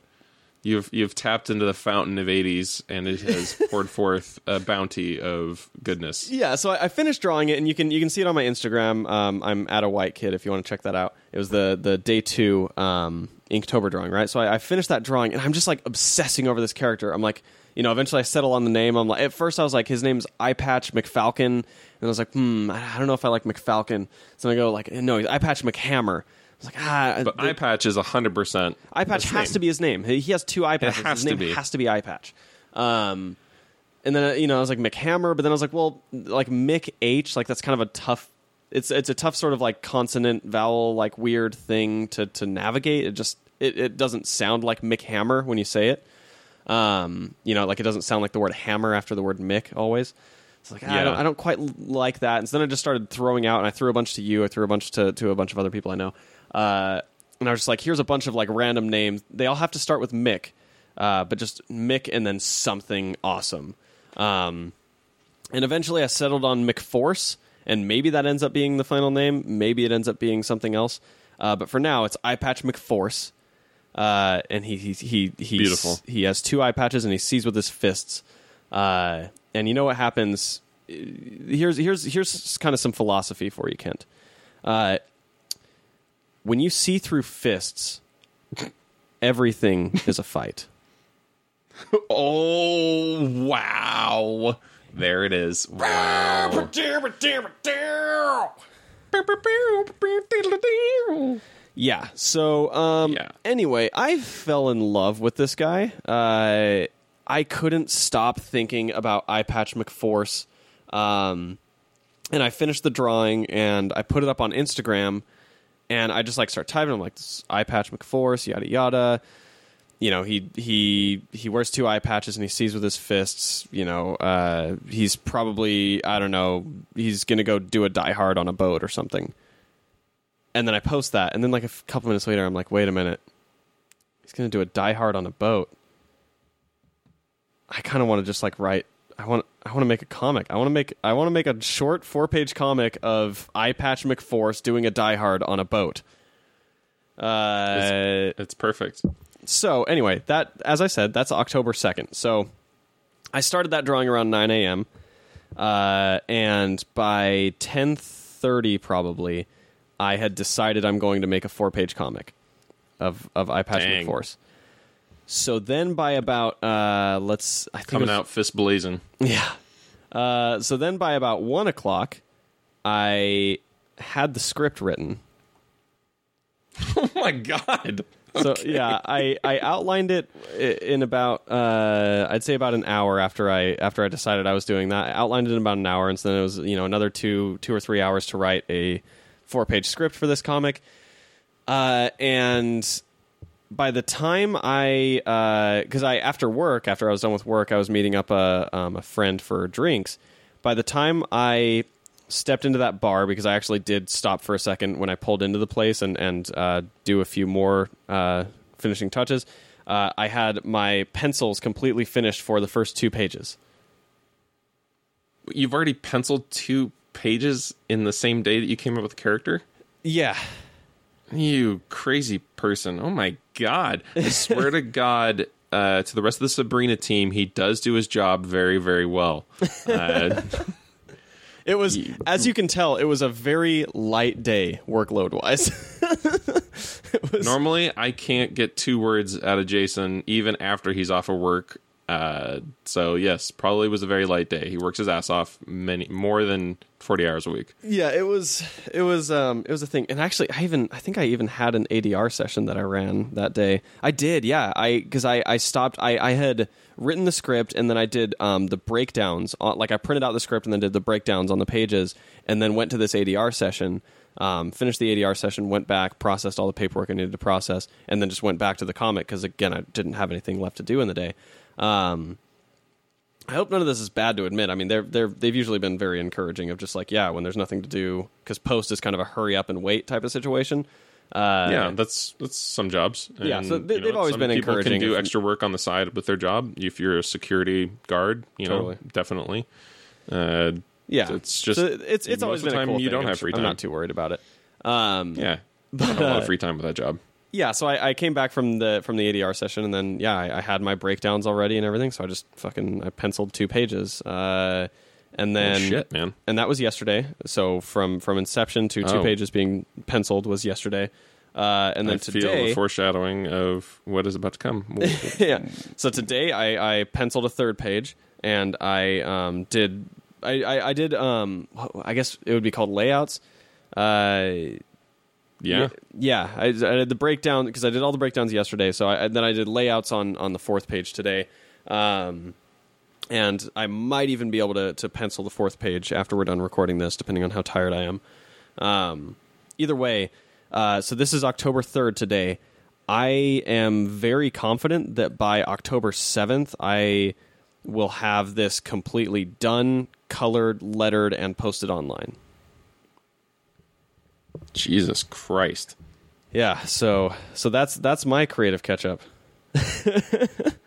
You've you've tapped into the fountain of '80s, and it has <laughs> poured forth a bounty of goodness. Yeah, so I, I finished drawing it, and you can you can see it on my Instagram. Um, I'm at a white kid if you want to check that out. It was the the day two um, Inktober drawing, right? So I, I finished that drawing, and I'm just like obsessing over this character. I'm like, you know, eventually I settle on the name. I'm like, at first I was like, his name's Eye Patch McFalcon, and I was like, hmm, I don't know if I like McFalcon. So I go like, no, he's Eye Patch McHammer. I was like, ah, But the- eye patch is hundred percent. Eye Patch has to be his name. He he has two eye patches. has his to name be. has to be Eye Patch. Um, and then you know I was like McHammer, but then I was like, well, like Mick H, like that's kind of a tough. It's it's a tough sort of like consonant vowel like weird thing to to navigate. It just it, it doesn't sound like Mick Hammer when you say it. Um, you know, like it doesn't sound like the word hammer after the word Mick always. It's like ah, I, don't, I don't quite like that. And so then I just started throwing out, and I threw a bunch to you. I threw a bunch to to a bunch of other people I know. Uh, and I was just like, here's a bunch of like random names. They all have to start with Mick, uh, but just Mick and then something awesome. Um, and eventually I settled on McForce, and maybe that ends up being the final name. Maybe it ends up being something else. Uh, but for now, it's Eye Patch McForce. Uh, and he he he he's, Beautiful. He has two eye patches, and he sees with his fists. Uh, and you know what happens? Here's here's here's kind of some philosophy for you, Kent. Uh, when you see through fists, everything is a fight. <laughs> Oh wow! There it is. Wow. Yeah. So, um, Yeah. anyway, I fell in love with this guy. Uh, I couldn't stop thinking about Eye Patch McForce. Um, and I finished the drawing and I put it up on Instagram. And I just like start typing. I'm like, this is Eye Patch McForce, yada yada. You know, he he he wears two eye patches and he sees with his fists. You know, uh, he's probably I don't know. He's gonna go do a Die Hard on a boat or something and then I post that, and then like a f- couple minutes later, I'm like, wait a minute, he's gonna do a Die Hard on a boat. I kind of want to just like write. I want. I want to make a comic. I want to make. I want to make a short four page comic of Eye Patch McForce doing a Die Hard on a boat. Uh, It's perfect. so anyway, that as I said, that's October second. So I started that drawing around nine a.m. Uh, and by ten thirty, probably, I had decided I'm going to make a four page comic of of Eye Patch Dang. McForce. So then, by about uh, let's I think Coming was- out fist blazing. yeah. Uh, so then, by about one o'clock, I had the script written. <laughs> Oh my god! So yeah, I, I outlined it in about uh, I'd say about an hour after I after I decided I was doing that. I outlined it in about an hour, and so then it was you know another two two or three hours to write a four page script for this comic. Uh, and by the time I because I after work after I was done with work, I was meeting up a um, a friend for drinks. By the time I stepped into that bar because I actually did stop for a second when I pulled into the place and and uh, do a few more uh, finishing touches. Uh, I had my pencils completely finished for the first two pages. You've already penciled two pages in the same day that you came up with the character. Yeah, You crazy person. Oh my god. I swear to <laughs> God, uh, to the rest of the Sabrina team, he does do his job very, very well. Uh, <laughs> it was as you can tell, it was a very light day workload wise. <laughs> normally, I can't get two words out of Jason even after he's off of work. Uh, so yes, probably was a very light day. He works his ass off many more than forty hours a week. Yeah, it was it was um it was a thing. And actually I even I think I even had an ADR session that I ran that day. I did, yeah. I cuz I I stopped I I had written the script and then I did um the breakdowns on like I printed out the script and then did the breakdowns on the pages and then went to this ADR session. Um, finished the ADR session, went back, processed all the paperwork I needed to process, and then just went back to the comic because again I didn't have anything left to do in the day. Um, I hope none of this is bad to admit. I mean, they're they're they've usually been very encouraging of just like, yeah, when there's nothing to do, because post is kind of a hurry up and wait type of situation. Uh, yeah, that's that's some jobs. Yeah, so And, they- you know, they've always been people encouraging Can do if- extra work on the side with their job. If you're a security guard, you know, Totally. definitely. Uh, yeah. it's just So it's it's always the been a time cool you thing. don't have free I'm time. not too worried about it. Um, yeah, I have a lot of free time with that job. Yeah, so I, I came back from the from the ADR session, and then yeah, I, I had my breakdowns already and everything. So I just fucking I penciled two pages, uh, and then shit, man. and that was yesterday. So from from inception to two Oh. pages being penciled was yesterday, uh, and then I feel today the foreshadowing of what is about to come. <laughs> Yeah. So today I, I penciled a third page and I um, did I, I, I did um, I guess it would be called layouts. Uh, yeah. yeah. I, I did the breakdown because I did all the breakdowns yesterday. So I, then I did layouts on on the fourth page today. Um, and I might even be able to to pencil the fourth page after we're done recording this, depending on how tired I am. Um, either way, uh, so this is October third today. I am very confident that by October seventh, I will have this completely done, colored, lettered, and posted online. Jesus Christ. Yeah, so so that's that's my creative catch up. <laughs> <laughs>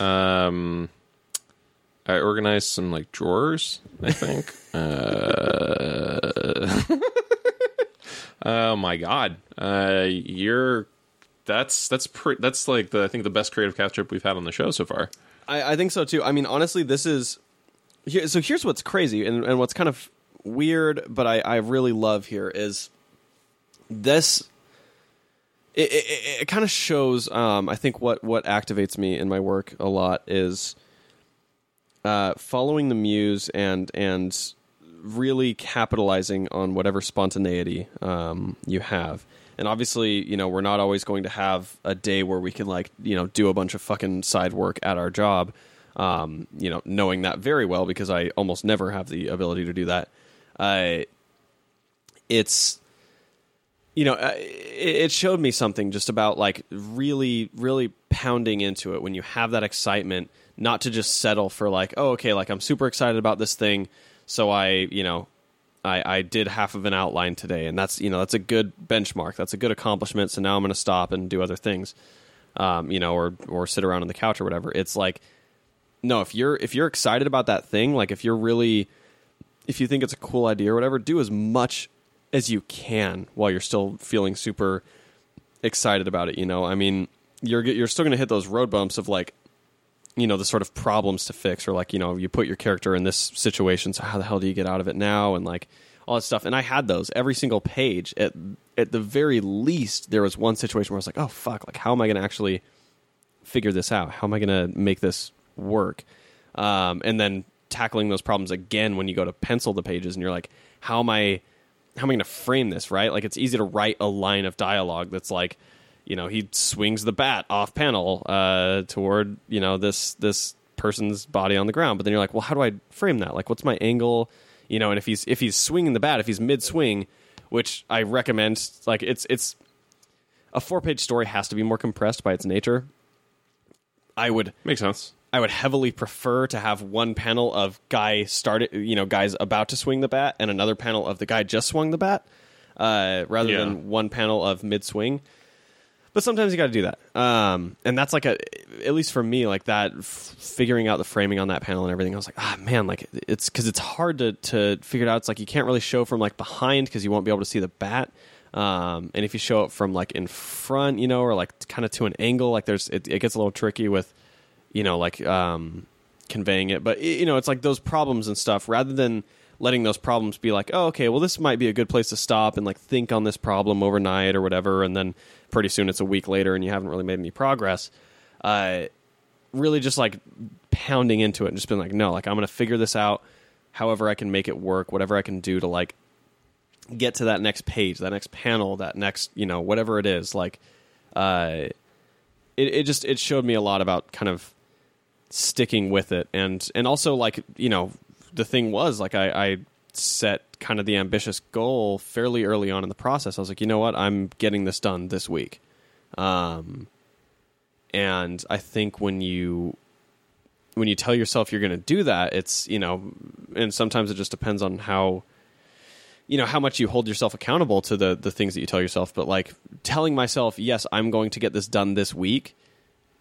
Um, I organized some like drawers. I think. <laughs> uh, oh my god. Uh, you're. That's that's pre- that's like the I think the best creative catch up we've had on the show so far. I, I think so too. I mean, honestly, this is here. So here's what's crazy and, and what's kind of weird, but I, I really love here is this. It, it, it kind of shows. Um, I think what what activates me in my work a lot is uh, following the muse and and really capitalizing on whatever spontaneity um, you have. And obviously, you know, we're not always going to have a day where we can like, you know, do a bunch of fucking side work at our job. Um, you know, knowing that very well because I almost never have the ability to do that. Uh, it's you know, uh, it, it showed me something just about like really, really pounding into it when you have that excitement, not to just settle for like, oh, okay, like I'm super excited about this thing, so I, you know, I, I did half of an outline today, and that's you know that's a good benchmark, that's a good accomplishment. So now I'm going to stop and do other things, um, you know, or or sit around on the couch or whatever. It's like, no, if you're if you're excited about that thing, like if you're really, if you think it's a cool idea or whatever, do as much as you can while you're still feeling super excited about it. You know, I mean, you're you're still going to hit those road bumps of like, you know, the sort of problems to fix, or like, you know, you put your character in this situation, so how the hell do you get out of it now, and like all that stuff. And I had those every single page. At at the very least, there was one situation where I was like, oh fuck, like how am I going to actually figure this out? How am I going to make this work? Um, and then tackling those problems again when you go to pencil the pages, and you're like, how am I? how am I going to frame this, right? Like it's easy to write a line of dialogue that's like, you know, he swings the bat off panel uh, toward you know this this person's body on the ground, but then you're like, well, how do I frame that? Like, what's my angle? You know, and if he's if he's swinging the bat, if he's mid swing, which I recommend, like it's it's a four page story has to be more compressed by its nature. I would Makes sense. I would heavily prefer to have one panel of guy started, you know, guys about to swing the bat, and another panel of the guy just swung the bat, uh, rather Yeah. than one panel of mid swing. But sometimes you got to do that, um, and that's like a, at least for me, like that, f- figuring out the framing on that panel and everything. I was like, ah, man, like it's because it's hard to to figure it out. It's like you can't really show from like behind because you won't be able to see the bat. Um, and if you show it from like in front, you know, or like kind of to an angle, like there's it, it gets a little tricky with you know, like um, conveying it. But you know, it's like those problems and stuff. Rather than letting those problems be like, oh, okay, well, this might be a good place to stop and like think on this problem overnight or whatever, and then pretty soon it's a week later and you haven't really made any progress. Uh, really, just like pounding into it and just being like, no, like I'm going to figure this out. However, I can make it work. Whatever I can do to like get to that next page, that next panel, that next, you know, whatever it is. Like, uh, it, it just it showed me a lot about kind of sticking with it. And and also like you know the thing was like I, I set kind of the ambitious goal fairly early on in the process. I was like you know what? I'm getting this done this week. Um and i think when you when you tell yourself you're going to do that it's you know and sometimes it just depends on how you know how much you hold yourself accountable to the the things that you tell yourself. But like telling myself yes i'm going to get this done this week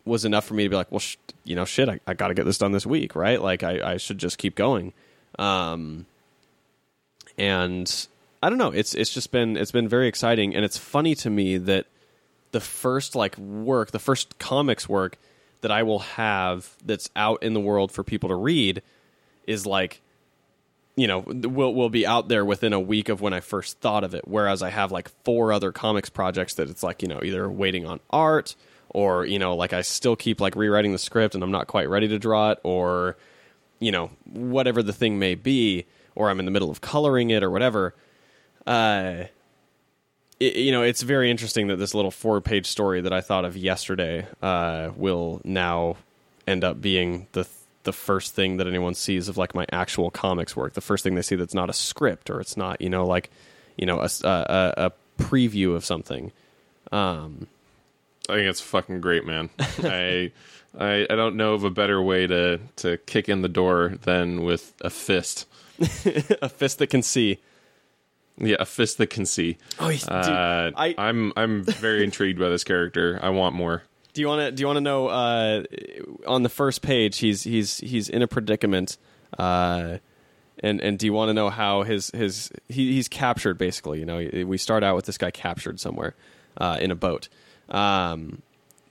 was enough for me to be like well sh- you know shit i, I got to get this done this week right? Like I, I should just keep going. Um and I don't know. It's it's just been it's been very exciting, and it's funny to me that the first like work, the first comics work that I will have that's out in the world for people to read is like you know will will be out there within a week of when I first thought of it. Whereas I have like four other comics projects that it's like you know either waiting on art or you know like I still keep like rewriting the script and I'm not quite ready to draw it or you know whatever the thing may be or I'm in the middle of coloring it or whatever uh it, you know it's very interesting that this little four page story that I thought of yesterday uh will now end up being the the first thing that anyone sees of like my actual comics work. The first thing they see that's not a script or it's not you know like you know a a, a preview of something. Um I think it's fucking great, man. <laughs> I, I I don't know of a better way to to kick in the door than with a fist. <laughs> a fist that can see Yeah, a fist that can see. oh dude, Uh, I- I'm I'm very intrigued by this character. I want more. Do you want to? Do you want to know? Uh, on the first page, he's he's he's in a predicament, uh, and and do you want to know how his his he, he's captured? Basically, you know, we start out with this guy captured somewhere uh, in a boat. Um,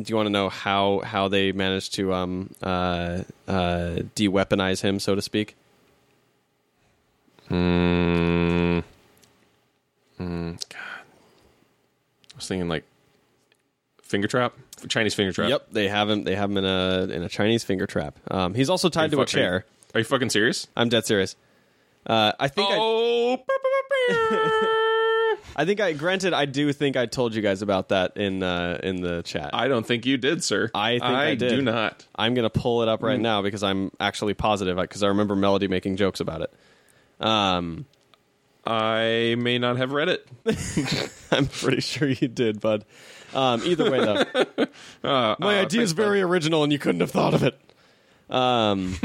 do you want to know how how they managed to um, uh, uh, de-weaponize him, so to speak? Hmm. Hmm. God. I was thinking like finger trap, Chinese finger trap. Yep, they have him. They have him in a in a Chinese finger trap. Um, he's also tied to a fuck- are you- chair. Are you fucking serious? I'm dead serious. Uh, I think Oh. I <laughs> <laughs> think I granted I do think I told you guys about that in uh, in the chat. I don't think you did, sir. I think I did. do not. I'm gonna pull it up Mm. right now because I'm actually positive because I remember Melody making jokes about it. Um, I may not have read it. <laughs> <laughs> I'm pretty sure you did, bud. Um, either way, though, <laughs> Uh, my uh, idea is bud. very original, and you couldn't have thought of it. Um,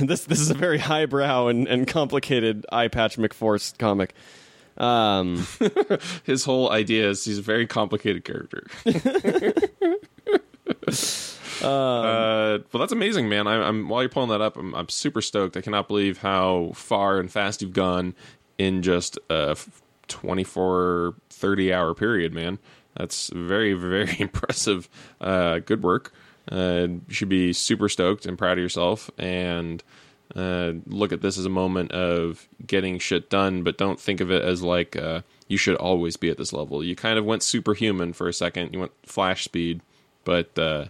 this this is a very highbrow and, and complicated eye patch McForce comic. Um, <laughs> His whole idea is he's a very complicated character. <laughs> uh, well, that's amazing, man. I, I'm while you're pulling that up, I'm, I'm super stoked. I cannot believe how far and fast you've gone in just a 24, 30 hour period, man. That's very, very <laughs> impressive. Uh, good work. Uh, you should be super stoked and proud of yourself. And uh, look at this as a moment of getting shit done, but don't think of it as like uh, you should always be at this level. You kind of went superhuman for a second. You went flash speed, but uh,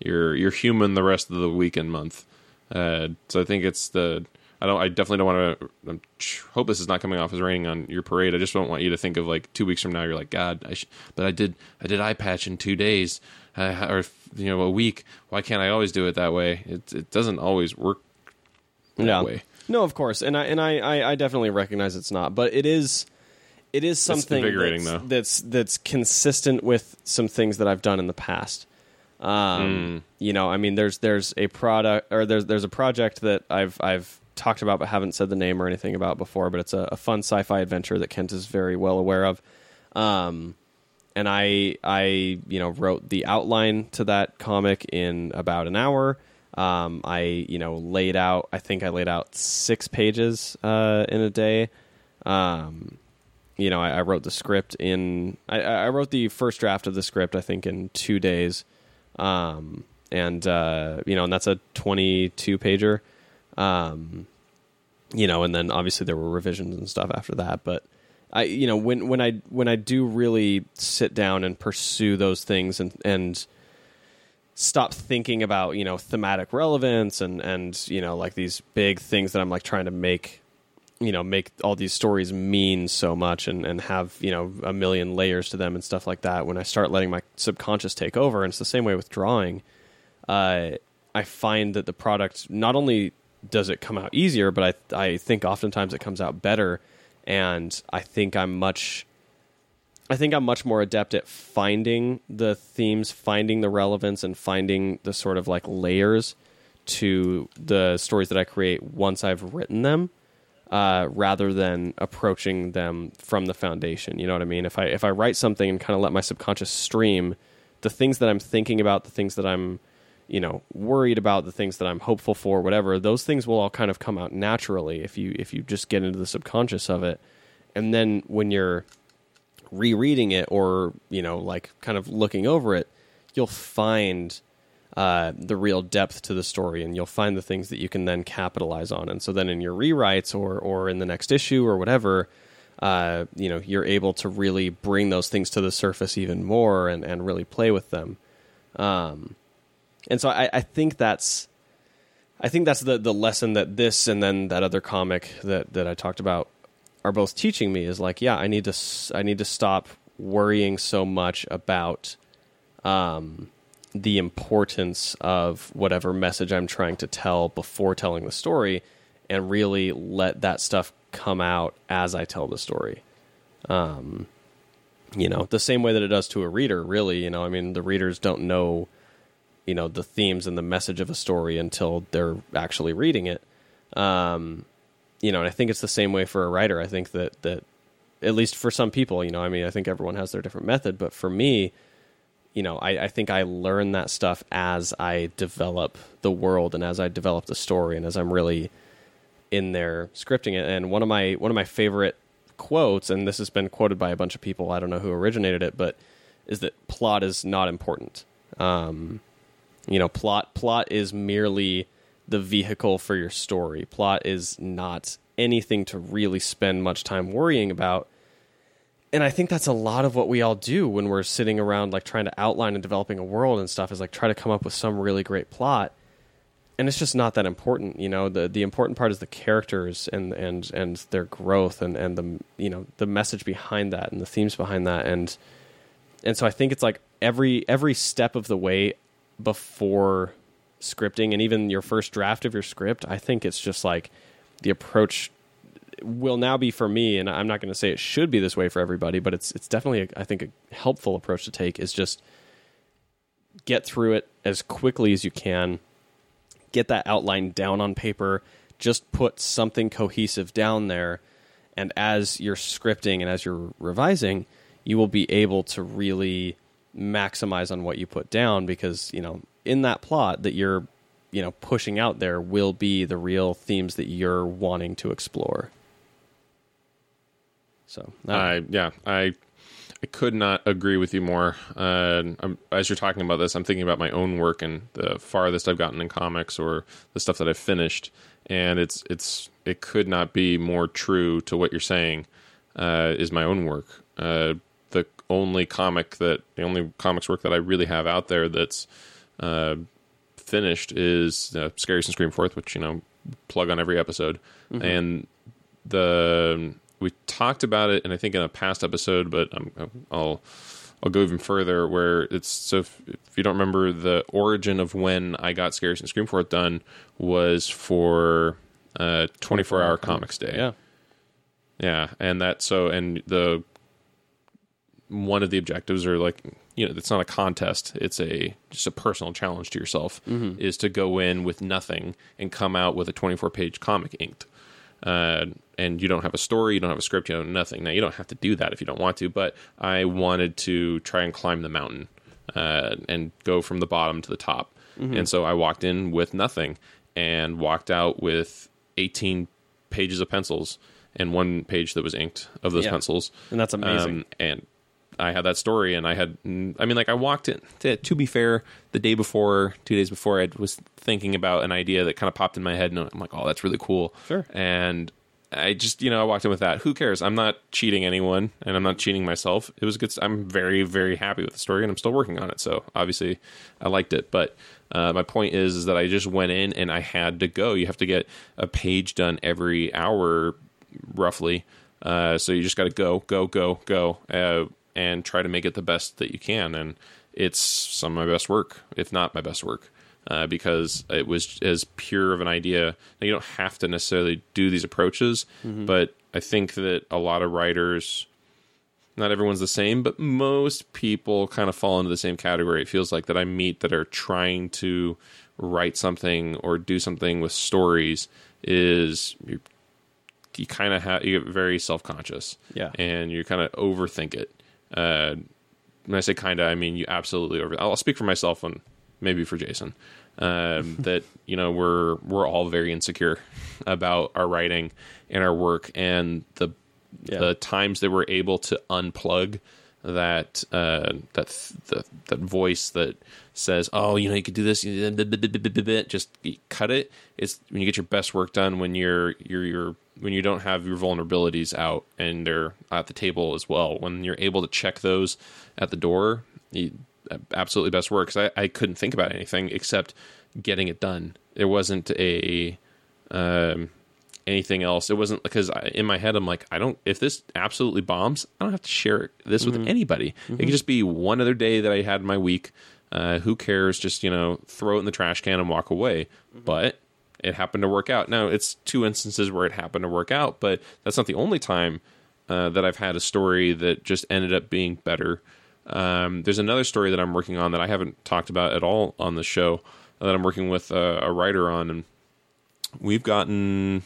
you're you're human the rest of the weekend month. Uh, so I think it's the I don't I definitely don't want to I hope this is not coming off as raining on your parade. I just don't want you to think of like two weeks from now you're like God, I sh- but I did I did eye patch in two days uh, or you know a week. Why can't I always do it that way? It it doesn't always work that yeah. way. No, of course, and I and I, I, I definitely recognize it's not, but it is it is something that's, though. that's that's consistent with some things that I've done in the past. Um, You know, I mean, there's there's a product or there's there's a project that I've I've talked about but haven't said the name or anything about before, but it's a, a fun sci-fi adventure that Kent is very well aware of. Um, and I I you know wrote the outline to that comic in about an hour. Um, I you know laid out I think I laid out six pages uh, in a day. Um, you know I, I wrote the script in I, I wrote the first draft of the script I think in two days. Um, and uh, you know and that's a twenty two pager. Um, you know, and then obviously there were revisions and stuff after that. But I, you know, when when I when I do really sit down and pursue those things and and stop thinking about you know thematic relevance and and you know like these big things that I'm like trying to make you know make all these stories mean so much and and have you know a million layers to them and stuff like that. When i start letting my subconscious take over and it's the same way with drawing uh, i find that the product not only does it come out easier but i i think oftentimes it comes out better. And i think i'm much I think I'm much more adept at finding the themes, finding the relevance, and finding the sort of like layers to the stories that I create once I've written them, uh, rather than approaching them from the foundation. You know what I mean? If I if I write something and kind of let my subconscious stream, the things that I'm thinking about, the things that I'm, you know, worried about, the things that I'm hopeful for, whatever, those things will all kind of come out naturally if you if you just get into the subconscious of it and then when you're rereading it or you know like kind of looking over it you'll find uh, the real depth to the story and you'll find the things that you can then capitalize on. And so then in your rewrites or or in the next issue or whatever uh, you know you're able to really bring those things to the surface even more and, and really play with them. Um, and so I, I think that's I think that's the the lesson that this and then that other comic that that I talked about are both teaching me is like, yeah, I need to I need to stop worrying so much about um, the importance of whatever message I'm trying to tell before telling the story, and really let that stuff come out as I tell the story. Um, you know, the same way that it does to a reader. Really, you know, I mean, the readers don't know, you know, the themes and the message of a story until they're actually reading it. Um, you know, and I think it's the same way for a writer. I think that that at least for some people, you know, I mean, I think everyone has their different method, but for me, you know, I, I think I learn that stuff as I develop the world and as I develop the story and as I'm really in there scripting it. And one of my one of my favorite quotes, and this has been quoted by a bunch of people. I don't know who originated it, but is that plot is not important. Um, you know, plot plot is merely the vehicle for your story. Plot is not anything to really spend much time worrying about. And I think that's a lot of what we all do when we're sitting around like trying to outline and developing a world and stuff is like try to come up with some really great plot. And it's just not that important, you know. The the important part is the characters and and and their growth and and the you know the message behind that and the themes behind that and and so I think it's like every every step of the way before scripting and even your first draft of your script, I think it's just like the approach will now be for me, and I'm not going to say it should be this way for everybody, but it's it's definitely a, I think a helpful approach to take is just get through it as quickly as you can, get that outline down on paper, just put something cohesive down there, and as you're scripting and as you're revising, you will be able to really maximize on what you put down because you know in that plot that you're you know pushing out there will be the real themes that you're wanting to explore so uh, I yeah, I I could not agree with you more. Uh, as you're talking about this, I'm thinking about my own work and the farthest I've gotten in comics or the stuff that I've finished, and it's it's it could not be more true to what you're saying. Uh, is my own work. Uh, the only comic that the only comics work that I really have out there that's uh, finished is uh, Scary and Scream Forth, which you know plug on every episode, and the we talked about it, and I think in a past episode, but I'm, I'll I'll go even further. Where it's so if, if you don't remember, the origin of when I got Scary and Scream Forth done was for uh, 24 hour comics day. yeah Yeah, and that so and the one of the objectives are like you know it's not a contest it's a just a personal challenge to yourself is to go in with nothing and come out with a 24 page comic inked. Uh, and you don't have a story you don't have a script you don't have nothing. Now you don't have to do that if you don't want to but i wanted to try and climb the mountain uh, and go from the bottom to the top. And so i walked in with nothing and walked out with 18 pages of pencils and one page that was inked of those Yeah. pencils. And that's amazing. Um, and I had that story, and I had, I mean, like I walked in. To, to be fair, the day before, two days before, I was thinking about an idea that kind of popped in my head, and I'm like, oh, that's really cool. Sure. And I just, you know, I walked in with that. Who cares? I'm not cheating anyone, and I'm not cheating myself. It was good. I'm very, very happy with the story, and I'm still working on it. So obviously, I liked it. But uh, my point is, is that I just went in and I had to go. You have to get a page done every hour, roughly. Uh, so you just got to go, go, go, go, uh, and try to make it the best that you can. And it's some of my best work, if not my best work, uh, because it was as pure of an idea. Now, you don't have to necessarily do these approaches, but I think that a lot of writers, not everyone's the same, but most people kind of fall into the same category. It feels like that I meet that are trying to write something or do something with stories is you, you kind of have you get very self conscious, Yeah. and you kind of overthink it. Uh, when I say kind of, I mean you absolutely over. I'll speak for myself and maybe for Jason. Um, <laughs> that you know we're we're all very insecure about our writing and our work, and the Yeah. the times they were able to unplug that uh, that the, that voice that says, "Oh, you know, you could do this," just cut it. It's when you get your best work done when you're you're you're when you don't have your vulnerabilities out and they're at the table as well. When you're able to check those at the door, you, absolutely best work. Because I, I couldn't think about anything except getting it done. There wasn't a um, anything else. It wasn't because I, in my head I'm like, I don't. If this absolutely bombs, I don't have to share this with anybody. It could just be one other day that I had my week. Uh, who cares? Just you know, throw it in the trash can and walk away. But it happened to work out. Now it's two instances where it happened to work out, but that's not the only time uh, that I've had a story that just ended up being better. Um, there's another story that I'm working on that I haven't talked about at all on the show that I'm working with a, a writer on, and we've gotten,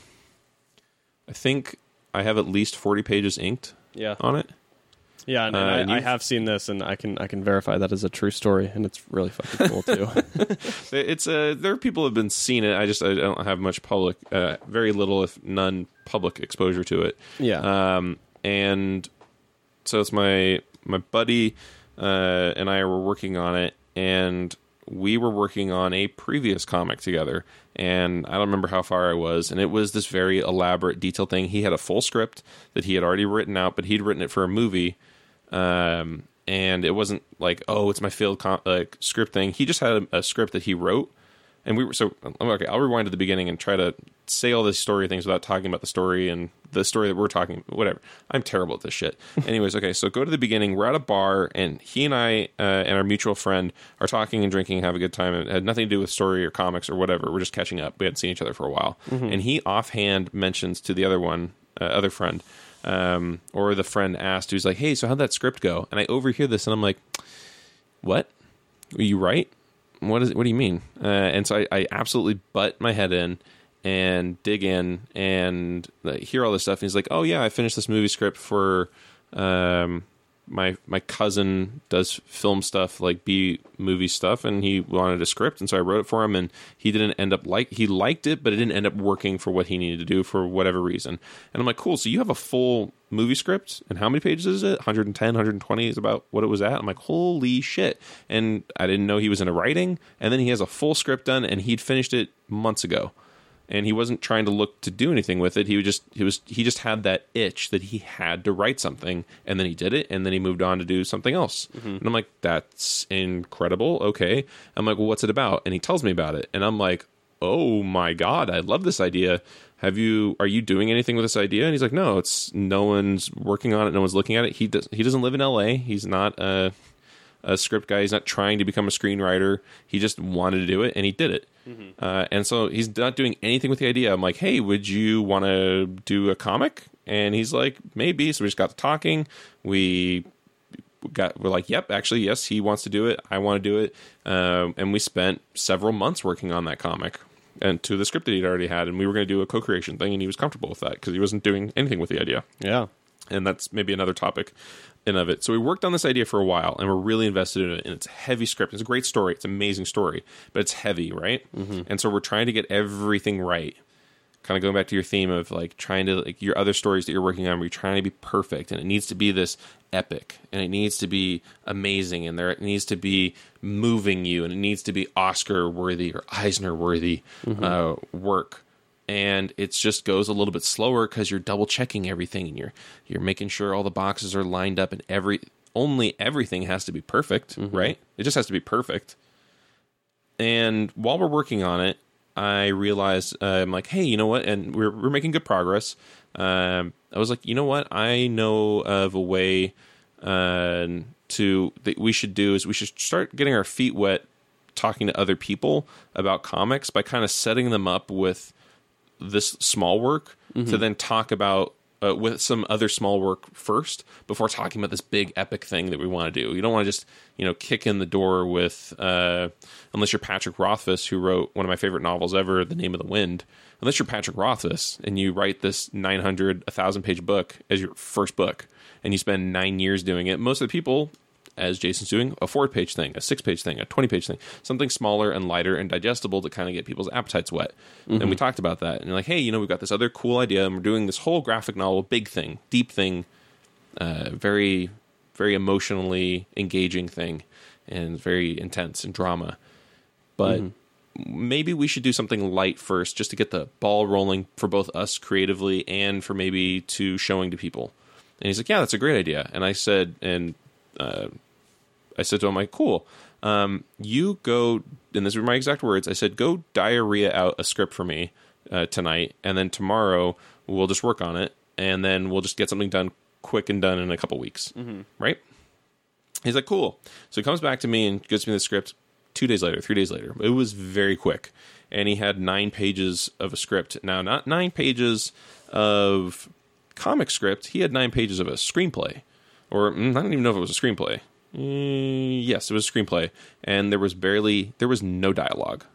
I think I have at least 40 pages inked Yeah. on it. Yeah, and, Uh, and and I, I you've- seen this, and I can I can verify that is a true story, and it's really fucking cool too. <laughs> It's uh, there are people who have been seeing it. I just I don't have much public, uh, very little if none public exposure to it. yeah, Um, and so it's my my buddy uh, and I were working on it, and we were working on a previous comic together. And I don't remember how far I was, and it was this very elaborate, detailed thing. He had a full script that he had already written out, but he'd written it for a movie. Um, and it wasn't like, oh, it's my failed like script thing. He just had a, a script that he wrote, and we were so okay. I'll rewind to the beginning and try to say all the story things without talking about the story and the story that we're talking. Whatever. I'm terrible at this shit. <laughs> Anyways, okay. So go to the beginning. We're at a bar, and he and I uh, and our mutual friend are talking and drinking, and have a good time. It had nothing to do with story or comics or whatever. We're just catching up. We hadn't seen each other for a while, and he offhand mentions to the other one, uh, other friend. Um, or the friend asked, who's like, "Hey, so how'd that script go?" And I overhear this, and I'm like, "What? Are you right? What is? What do you mean?" Uh, and so I, I absolutely butt my head in and dig in and hear all this stuff. And he's like, "Oh yeah, I finished this movie script for um, my my cousin does film stuff like B movie stuff, and he wanted a script, and so I wrote it for him, and he didn't end up like he liked it, but it didn't end up working for what he needed to do for whatever reason. And I'm like, cool. So you have a full movie script, and how many pages is it? 110, 120 is about what it was at. I'm like, holy shit! And I didn't know he was into writing, and then he has a full script done, and he'd finished it months ago and he wasn't trying to look to do anything with it. He was just he was he just had that itch that he had to write something, and then he did it, and then he moved on to do something else. Mm-hmm. And I'm like, that's incredible. Okay, I'm like, well, what's it about? And he tells me about it, and I'm like, oh my god, I love this idea. Have you are you doing anything with this idea? And he's like, no, it's no one's working on it, no one's looking at it. He does he doesn't live in L.A. He's not a a script guy. He's not trying to become a screenwriter. He just wanted to do it, and he did it. Uh, and so he's not doing anything with the idea. I'm like, hey, would you want to do a comic? And he's like, maybe. So we just got to talking. We got we're like, yep, actually, yes, he wants to do it. I want to do it. Um, and we spent several months working on that comic and to the script that he'd already had. And we were going to do a co-creation thing, and he was comfortable with that because he wasn't doing anything with the idea yeah, and that's maybe another topic in of it. So we worked on this idea for a while, and we're really invested in it. And it's a heavy script. It's a great story. It's an amazing story, but it's heavy, right? And so we're trying to get everything right. Kind of going back to your theme of like trying to like your other stories that you're working on, where you're trying to be perfect, and it needs to be this epic, and it needs to be amazing, and there it needs to be moving you, and it needs to be Oscar worthy or Eisner worthy uh, work and it just goes a little bit slower because you're double checking everything and you're you're making sure all the boxes are lined up and every only everything has to be perfect right? It just has to be perfect. And while we're working on it i realized uh, i'm like hey you know what? And we're, we're making good progress. Um, i was like you know what? I know of a way uh, to that we should do is we should start getting our feet wet talking to other people about comics by kind of setting them up with this small work to then talk about uh, with some other small work first before talking about this big epic thing that we want to do. You don't want to just you know kick in the door with uh, unless you're Patrick Rothfuss who wrote one of my favorite novels ever, The Name of the Wind. Unless you're Patrick Rothfuss and you write this 900, 1,000 page book as your first book and you spend nine years doing it, most of the people as Jason's doing, a four page thing, a six page thing, a 20 page thing, something smaller and lighter and digestible to kind of get people's appetites wet. And we talked about that. And you're like, hey, you know, we've got this other cool idea and we're doing this whole graphic novel, big thing, deep thing, uh, very, very emotionally engaging thing and very intense and drama. But maybe we should do something light first just to get the ball rolling for both us creatively and for maybe to showing to people. And he's like, yeah, that's a great idea. And I said, and uh, I said to him, like, cool. Um, you go, and these were my exact words. I said, go diarrhea out a script for me uh, tonight, and then tomorrow we'll just work on it, and then we'll just get something done quick and done in a couple weeks, right? He's like, cool. So he comes back to me and gives me the script two days later, three days later. It was very quick. And he had nine pages of a script. Now, not nine pages of comic script, he had nine pages of a screenplay. Or mm, I don't even know if it was a screenplay. Mm, yes, it was a screenplay. And there was barely, there was no dialogue.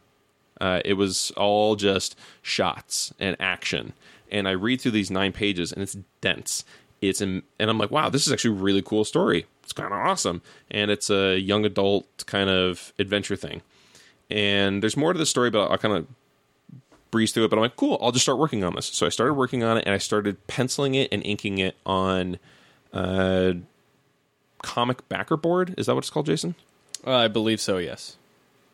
Uh, it was all just shots and action. And I read through these nine pages, and it's dense. It's in, and I'm like, wow, this is actually a really cool story. It's kind of awesome, and it's a young adult kind of adventure thing. And there's more to the story, but I'll kind of breeze through it. But I'm like, cool, I'll just start working on this. So I started working on it, and I started penciling it and inking it on uh, comic backer board. Is that what it's called, Jason? Uh, I believe so. Yes.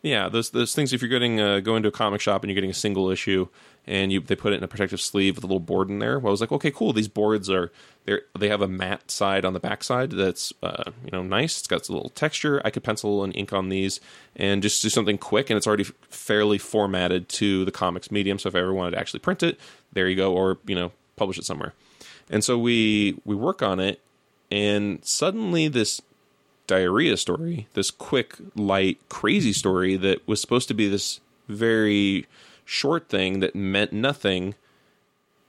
Yeah, those those things. If you're getting uh, going to a comic shop and you're getting a single issue, and you they put it in a protective sleeve with a little board in there. Well, I was like, okay, cool. These boards are they they have a matte side on the back side that's uh, you know nice. It's got a little texture. I could pencil and ink on these and just do something quick, and it's already fairly formatted to the comics medium. So if I ever wanted to actually print it, there you go, or you know publish it somewhere. And so we we work on it, and suddenly this diarrhea story, this quick, light, crazy story that was supposed to be this very short thing that meant nothing,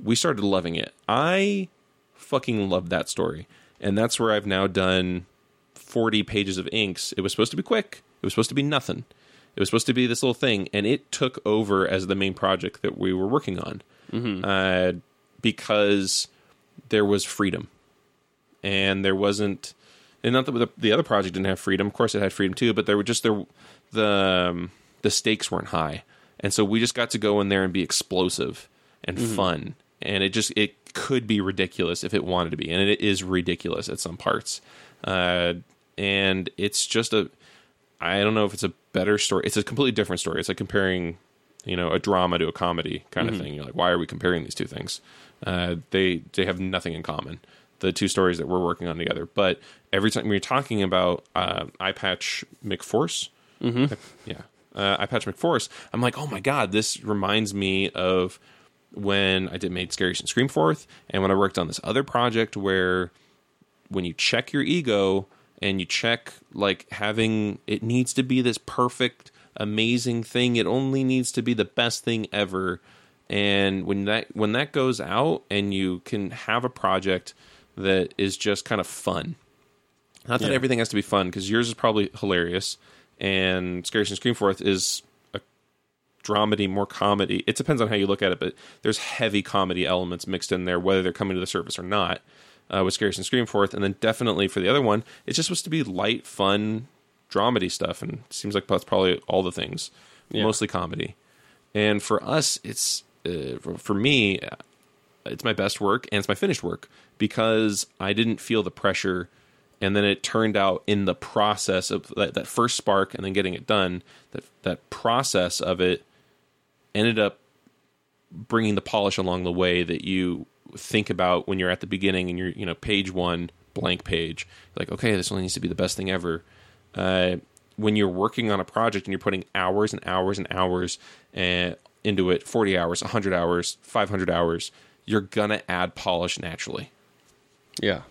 we started loving it. I fucking loved that story. And that's where I've now done 40 pages of inks. It was supposed to be quick, it was supposed to be nothing. It was supposed to be this little thing, and it took over as the main project that we were working on uh, because there was freedom. And there wasn't and not that the, the other project didn't have freedom. Of course, it had freedom too, but there were just there the um, the stakes weren't high, and so we just got to go in there and be explosive and fun, and it just it could be ridiculous if it wanted to be, and it is ridiculous at some parts, uh, and it's just a I don't know if it's a better story. It's a completely different story. It's like comparing you know a drama to a comedy kind of thing. You're like, why are we comparing these two things? Uh, they they have nothing in common the two stories that we're working on together. But every time we're talking about uh, Eye Patch McForce, mm-hmm. yeah, uh, Eye Patch McForce, I'm like, oh my god, this reminds me of when I did made Scary and Scream Forth, and when I worked on this other project where when you check your ego and you check like having it needs to be this perfect amazing thing it only needs to be the best thing ever and when that when that goes out and you can have a project that is just kind of fun. Not that Yeah. everything has to be fun because yours is probably hilarious, and Scary and Scream Forth is a dramedy, more comedy. It depends on how you look at it, but there's heavy comedy elements mixed in there, whether they're coming to the surface or not. Uh, with Scary and Scream Forth, and then definitely for the other one, it's just supposed to be light, fun, dramedy stuff, and it seems like that's probably all the things, Yeah. mostly comedy. And for us, it's uh, for me, it's my best work and it's my finished work because I didn't feel the pressure. And then it turned out in the process of that, that first spark and then getting it done, that that process of it ended up bringing the polish along the way that you think about when you're at the beginning and you're you know page one blank page like okay this only needs to be the best thing ever uh, when you're working on a project and you're putting hours and hours and hours uh, into it 40 hours 100 hours 500 hours you're gonna add polish naturally. Yeah.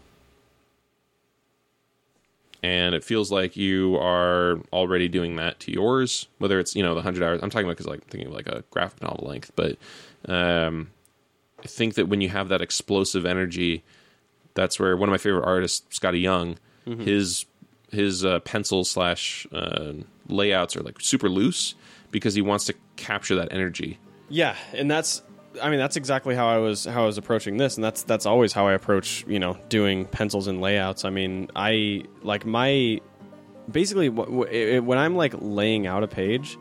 and it feels like you are already doing that to yours whether it's you know the 100 hours i'm talking about because like thinking of like a graphic novel length but um i think that when you have that explosive energy that's where one of my favorite artists Skottie Young his his uh, pencil slash uh, layouts are like super loose because he wants to capture that energy. Yeah, and that's I mean that's exactly how I was how I was approaching this and that's that's always how I approach, you know, doing pencils and layouts. I mean, I like my basically wh- wh- it- when I'm like laying out a page,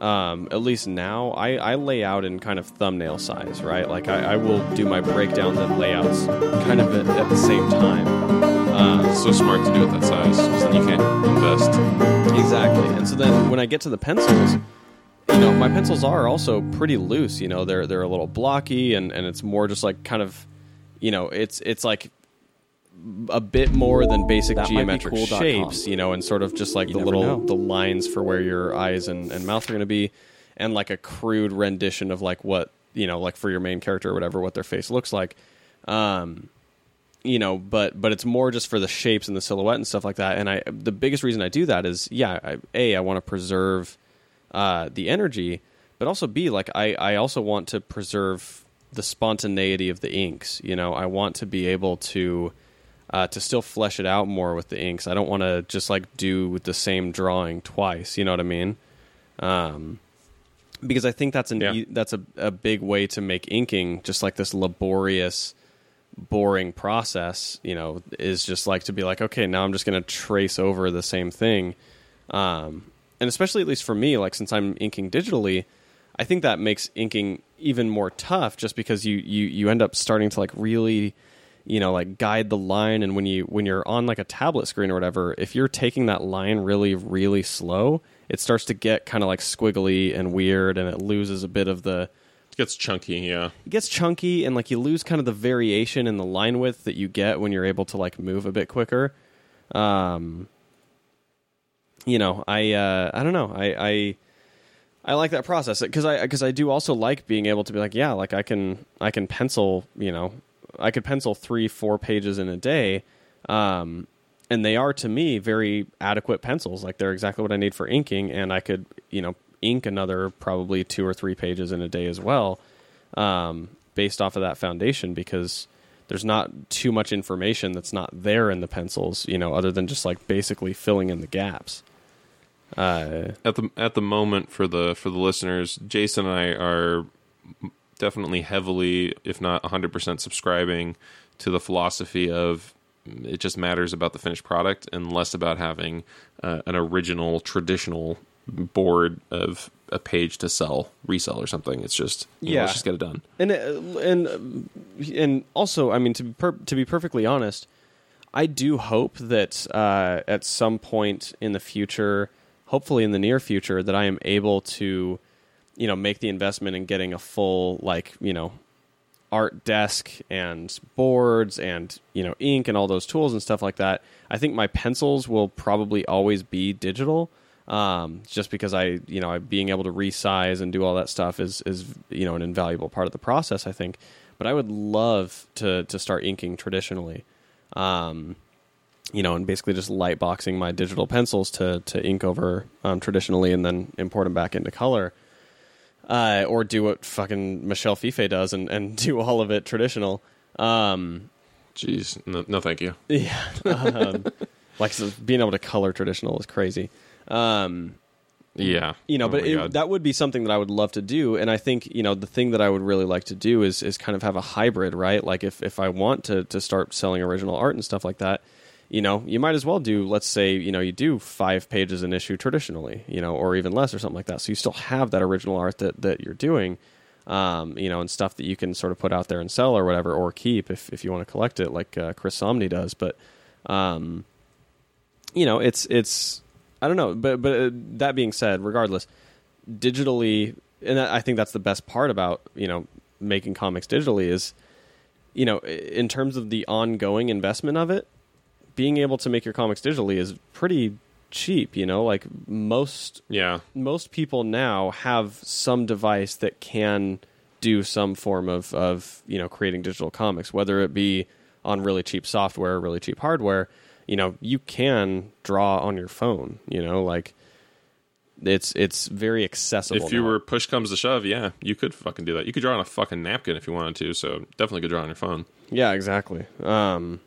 um, at least now I, I lay out in kind of thumbnail size, right? Like I, I will do my breakdowns and layouts kind of at, at the same time. It's so smart to do it that size, 'cause then you can't invest. Exactly. And so then when I get to the pencils, you know, my pencils are also pretty loose, you know, they're they're a little blocky and, and it's more just like kind of you know, it's it's like a bit more than basic That geometric cool.com. shapes, you know, and sort of just like the little know. the lines for where your eyes and, and mouth are gonna be and like a crude rendition of like what you know, like for your main character or whatever, what their face looks like. Um you know, but but it's more just for the shapes and the silhouette and stuff like that. And I the biggest reason I do that is yeah, I, a I want to preserve uh, the energy, but also b like I I also want to preserve the spontaneity of the inks. You know, I want to be able to uh, to still flesh it out more with the inks. I don't want to just like do with the same drawing twice. You know what I mean? Um, because I think that's an Yeah. e- that's a, a big way to make inking just like this laborious boring process, you know, is just like to be like, okay, now I'm just going to trace over the same thing. Um, and especially at least for me, like since I'm inking digitally, I think that makes inking even more tough just because you, you, you end up starting to like really, you know, like guide the line. And when you, when you're on like a tablet screen or whatever, if you're taking that line really, really slow, it starts to get kind of like squiggly and weird and it loses a bit of the, It gets chunky, yeah. it gets chunky and like you lose kind of the variation in the line width that you get when you're able to like move a bit quicker. Um, you know, I uh, I don't know, I I, I like that process because I because I do also like being able to be like, yeah, like I can I can pencil, you know, I could pencil three four pages in a day. Um, and they are to me very adequate pencils. Like they're exactly what I need for inking, and I could you know ink another probably two or three pages in a day as well, um, based off of that foundation because there's not too much information that's not there in the pencils, you know, other than just like basically filling in the gaps. Uh, At the at the moment for the for the listeners, Jason and I are definitely heavily, if not 100% subscribing to the philosophy of it just matters about the finished product and less about having uh, an original traditional board of a page to sell, resell or something. It's just you know, Yeah. let's just get it done. and uh, and and also, I mean, to be per- to be perfectly honest, I do hope that uh, at some point in the future, hopefully in the near future, that I am able to, you know, make the investment in getting a full like you know art desk and boards and you know ink and all those tools and stuff like that. I think my pencils will probably always be digital, um, just because I you know being able to resize and do all that stuff is is you know an invaluable part of the process. I think, but I would love to to start inking traditionally. Um, you know, and basically just light boxing my digital pencils to to ink over um, traditionally, and then import them back into color uh, or do what fucking Michel Fiffe does and, and <laughs> do all of it traditional. Um, Jeez, no, no thank you. <laughs> yeah, um, like so being able to color traditional is crazy. Um, Yeah, you know, Oh but it, that would be something that I would love to do. And I think you know the thing that I would really like to do is is kind of have a hybrid, right? Like if if I want to to start selling original art and stuff like that, you know, you might as well do. Let's say you know you do five pages an issue traditionally, you know, or even less or something like that. So you still have that original art that that you're doing. Um, you know, and stuff that you can sort of put out there and sell or whatever, or keep if, if you want to collect it, like uh, Chris Samnee does. But, um, you know, it's it's I don't know, but but uh, that being said, regardless, digitally, and I think that's the best part about you know making comics digitally is, you know, in terms of the ongoing investment of it, being able to make your comics digitally is pretty cheap. You know, like most yeah, most people now have some device that can do some form of, of you know creating digital comics, whether it be on really cheap software or really cheap hardware. You know, you can draw on your phone. You know, like it's it's very accessible. if you now. were push comes to shove, yeah, you could fucking do that. You could draw on a fucking napkin if you wanted to. So definitely could draw on your phone. Yeah, exactly. Um,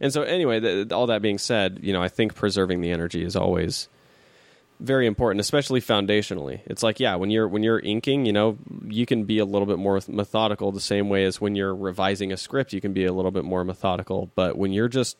and so, anyway, all that being said, you know, I think preserving the energy is always very important, especially foundationally. It's like, yeah, when you're when you're inking, you know, you can be a little bit more methodical, the same way as when you're revising a script, you can be a little bit more methodical. But when you're just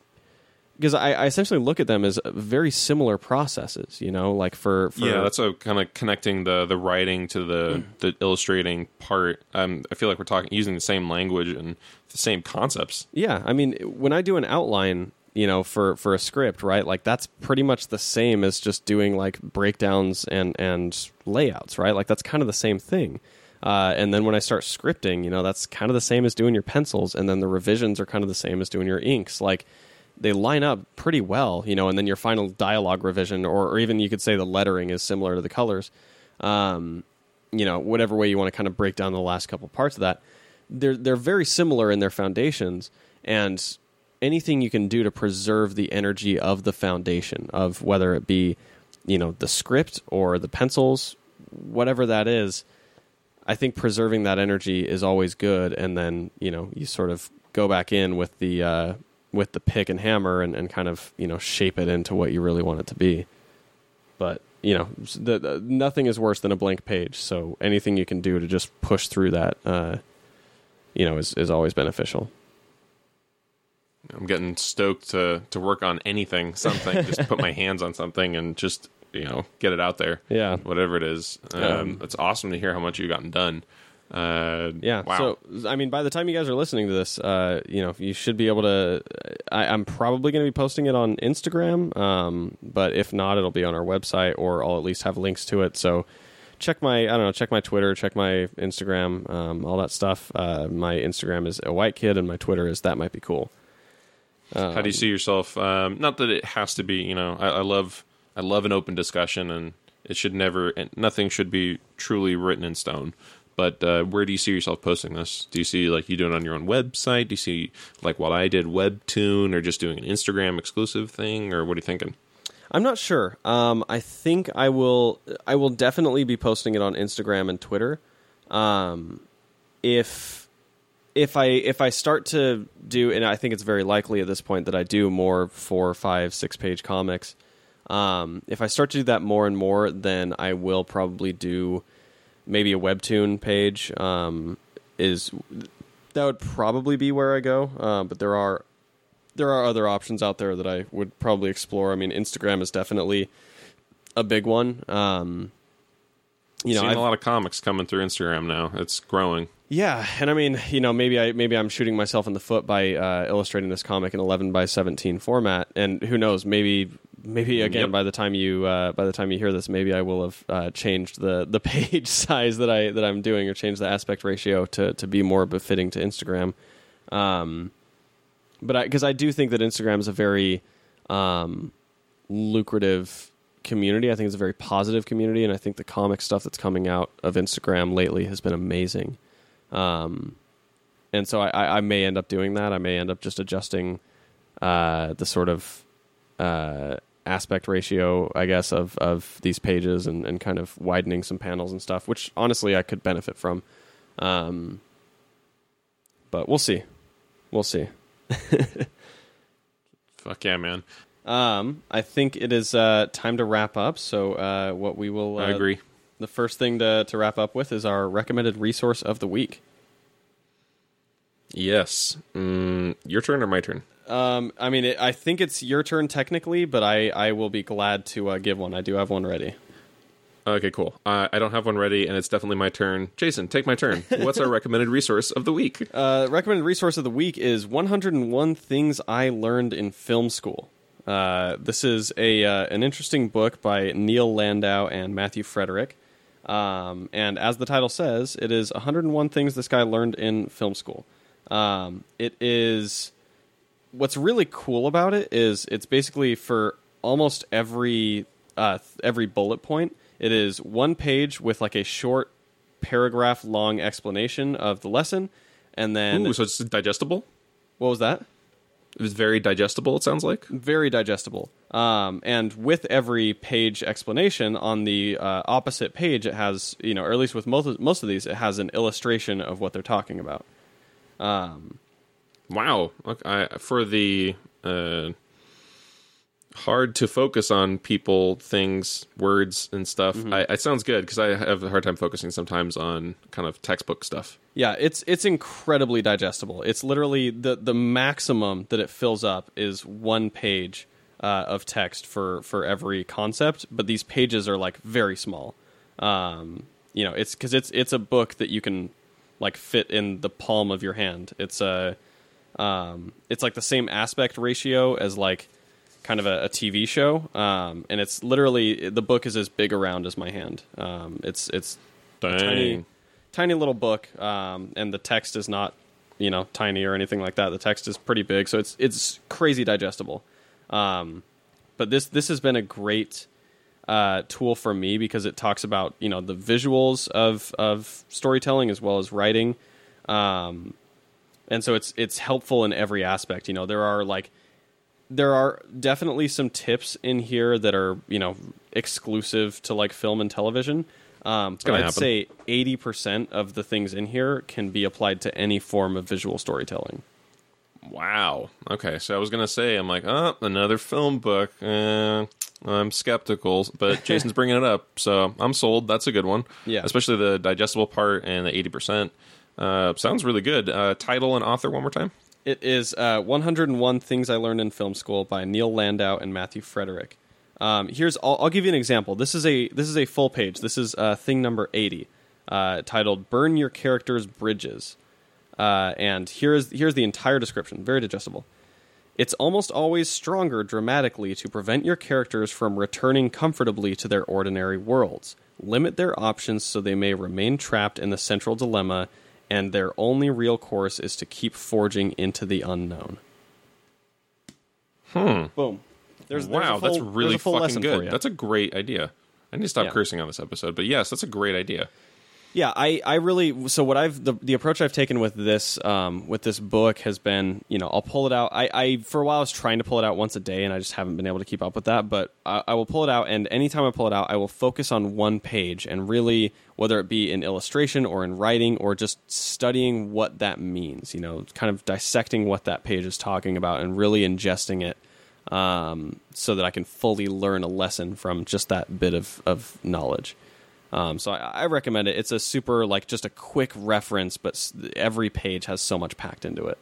because I, I essentially look at them as very similar processes. You know, like for, for yeah, that's a kind of connecting the the writing to the the illustrating part. Um, I feel like we're talking using the same language and the same concepts. Yeah, I mean, when I do an outline, you know, for for a script, right? Like that's pretty much the same as just doing like breakdowns and and layouts, right? Like that's kind of the same thing. Uh, and then when I start scripting, you know, that's kind of the same as doing your pencils, and then the revisions are kind of the same as doing your inks. Like they line up pretty well, you know, and then your final dialogue revision, or, or even you could say the lettering is similar to the colors. Um, you know, whatever way you want to kind of break down the last couple parts of that, they're they're very similar in their foundations, and anything you can do to preserve the energy of the foundation of whether it be, you know, the script or the pencils, whatever that is. I think preserving that energy is always good, and then you know you sort of go back in with the uh, with the pick and hammer and, and kind of you know shape it into what you really want it to be. But you know, the, the, nothing is worse than a blank page. So anything you can do to just push through that, uh, you know, is is always beneficial. I'm getting stoked to to work on anything, something, <laughs> just put my hands on something and just you know get it out there. Yeah. whatever it is. Um, Um, it's awesome to hear how much you've gotten done. Uh, Yeah. Wow. So I mean, by the time you guys are listening to this, uh, you know, you should be able to. I, I'm probably going to be posting it on Instagram, um, but if not, it'll be on our website, or I'll at least have links to it. So check my I don't know, check my Twitter, check my Instagram, um, all that stuff. Uh, my Instagram is a white kid, and my Twitter is that might be cool. How do you see yourself? Um, not that it has to be. You know, I, I love I love an open discussion, and it should never. And nothing should be truly written in stone. But uh, where do you see yourself posting this? Do you see like you doing it on your own website? Do you see like what I did, Webtoon, or just doing an Instagram exclusive thing, or what are you thinking? I'm not sure. Um, I think I will. I will definitely be posting it on Instagram and Twitter. Um, if if I if I start to do, and I think it's very likely at this point that I do more four, five, six page comics. Um, if I start to do that more and more, then I will probably do maybe a webtoon page. Um, is that would probably be where I go. Um, but there are there are other options out there that I would probably explore. I mean, Instagram is definitely a big one. Um, you know, I've- a lot of comics coming through Instagram now. It's growing. yeah, and I mean, you know, maybe I maybe I'm shooting myself in the foot by uh, illustrating this comic in 11 by 17 format, and who knows, maybe maybe again Yep. by the time you uh, by the time you hear this, maybe I will have uh, changed the the <laughs> page size that I that I'm doing, or changed the aspect ratio to to be more befitting to Instagram. Um, but I because I do think that Instagram is a very um, lucrative community. I think it's a very positive community, and I think the comic stuff that's coming out of Instagram lately has been amazing. Um, and so I, I I may end up doing that. I may end up just adjusting uh, the sort of uh, aspect ratio, I guess, of, of these pages and, and kind of widening some panels and stuff, which honestly I could benefit from. Um, but we'll see. We'll see. <laughs> Fuck yeah, man. Um, I think it is uh, time to wrap up. So, uh, what we will. Uh, I agree. The first thing to, to wrap up with is our recommended resource of the week. Yes. Mm, your turn or my turn? Um, I mean, it, I think it's your turn technically, but I, I will be glad to uh, give one. I do have one ready. Okay, cool. Uh, I don't have one ready, and it's definitely my turn. Jason, take my turn. <laughs> What's our recommended resource of the week? Uh, recommended resource of the week is 101 Things I Learned in Film School. Uh, this is a uh, an interesting book by Neil Landau and Matthew Frederick. Um, and as the title says, it is 101 things this guy learned in film school. Um, it is what's really cool about it is it's basically for almost every uh, every bullet point. It is one page with like a short paragraph long explanation of the lesson, and then Ooh, so it's digestible? what was that? It was very digestible, it sounds like. Very digestible. Um, and with every page explanation on the uh, opposite page, it has you know, or at least with most of, most of these, it has an illustration of what they're talking about. Um, Wow. Okay, I, for the uh, hard to focus on people, things, words, and stuff. Mm-hmm. I, it sounds good because I have a hard time focusing sometimes on kind of textbook stuff. Yeah, it's it's incredibly digestible. It's literally the the maximum that it fills up is one page uh, of text for for every concept, but these pages are like very small. Um, you know, it's because it's it's a book that you can like fit in the palm of your hand. It's a um, it's like the same aspect ratio as like kind of a, a TV show, um, and it's literally the book is as big around as my hand. Um, it's it's tiny, tiny little book, um, and the text is not, you know, tiny or anything like that. The text is pretty big, so it's it's crazy digestible. Um, but this this has been a great uh, tool for me because it talks about you know the visuals of of storytelling as well as writing, um, and so it's it's helpful in every aspect. You know, there are like there are definitely some tips in here that are you know exclusive to like film and television. Um, but I'd happen. say eighty percent of the things in here can be applied to any form of visual storytelling. Wow. Okay, so I was gonna say, I'm like, oh, another film book. Eh, I'm skeptical, but <laughs> Jason's bringing it up, so I'm sold. That's a good one. Yeah. especially the digestible part and the eighty percent. Uh, sounds really good. Uh, title and author one more time. It is uh, 101 Things I Learned in Film School by Neil Landau and Matthew Frederick. Um, here's I'll, I'll give you an example. This is a this is a full page. This is uh, thing number 80, uh, titled "Burn Your Character's Bridges," uh, and here's here's the entire description. Very digestible. It's almost always stronger dramatically to prevent your characters from returning comfortably to their ordinary worlds. Limit their options so they may remain trapped in the central dilemma, and their only real course is to keep forging into the unknown. Hmm. Boom. There's, there's a wow, that's really there's a full fucking good. That's a great idea. I need to stop Yeah. cursing on this episode, but yes, that's a great idea. Yeah, I, I really so what I've the, the approach I've taken with this um, with this book has been you know I'll pull it out I, I for a while I was trying to pull it out once a day and I just haven't been able to keep up with that but I, I will pull it out and anytime I pull it out I will focus on one page and really whether it be in illustration or in writing or just studying what that means you know kind of dissecting what that page is talking about and really ingesting it um, so that I can fully learn a lesson from just that bit of, of knowledge. Um, so I, I recommend it. It's a super like just a quick reference, but every page has so much packed into it.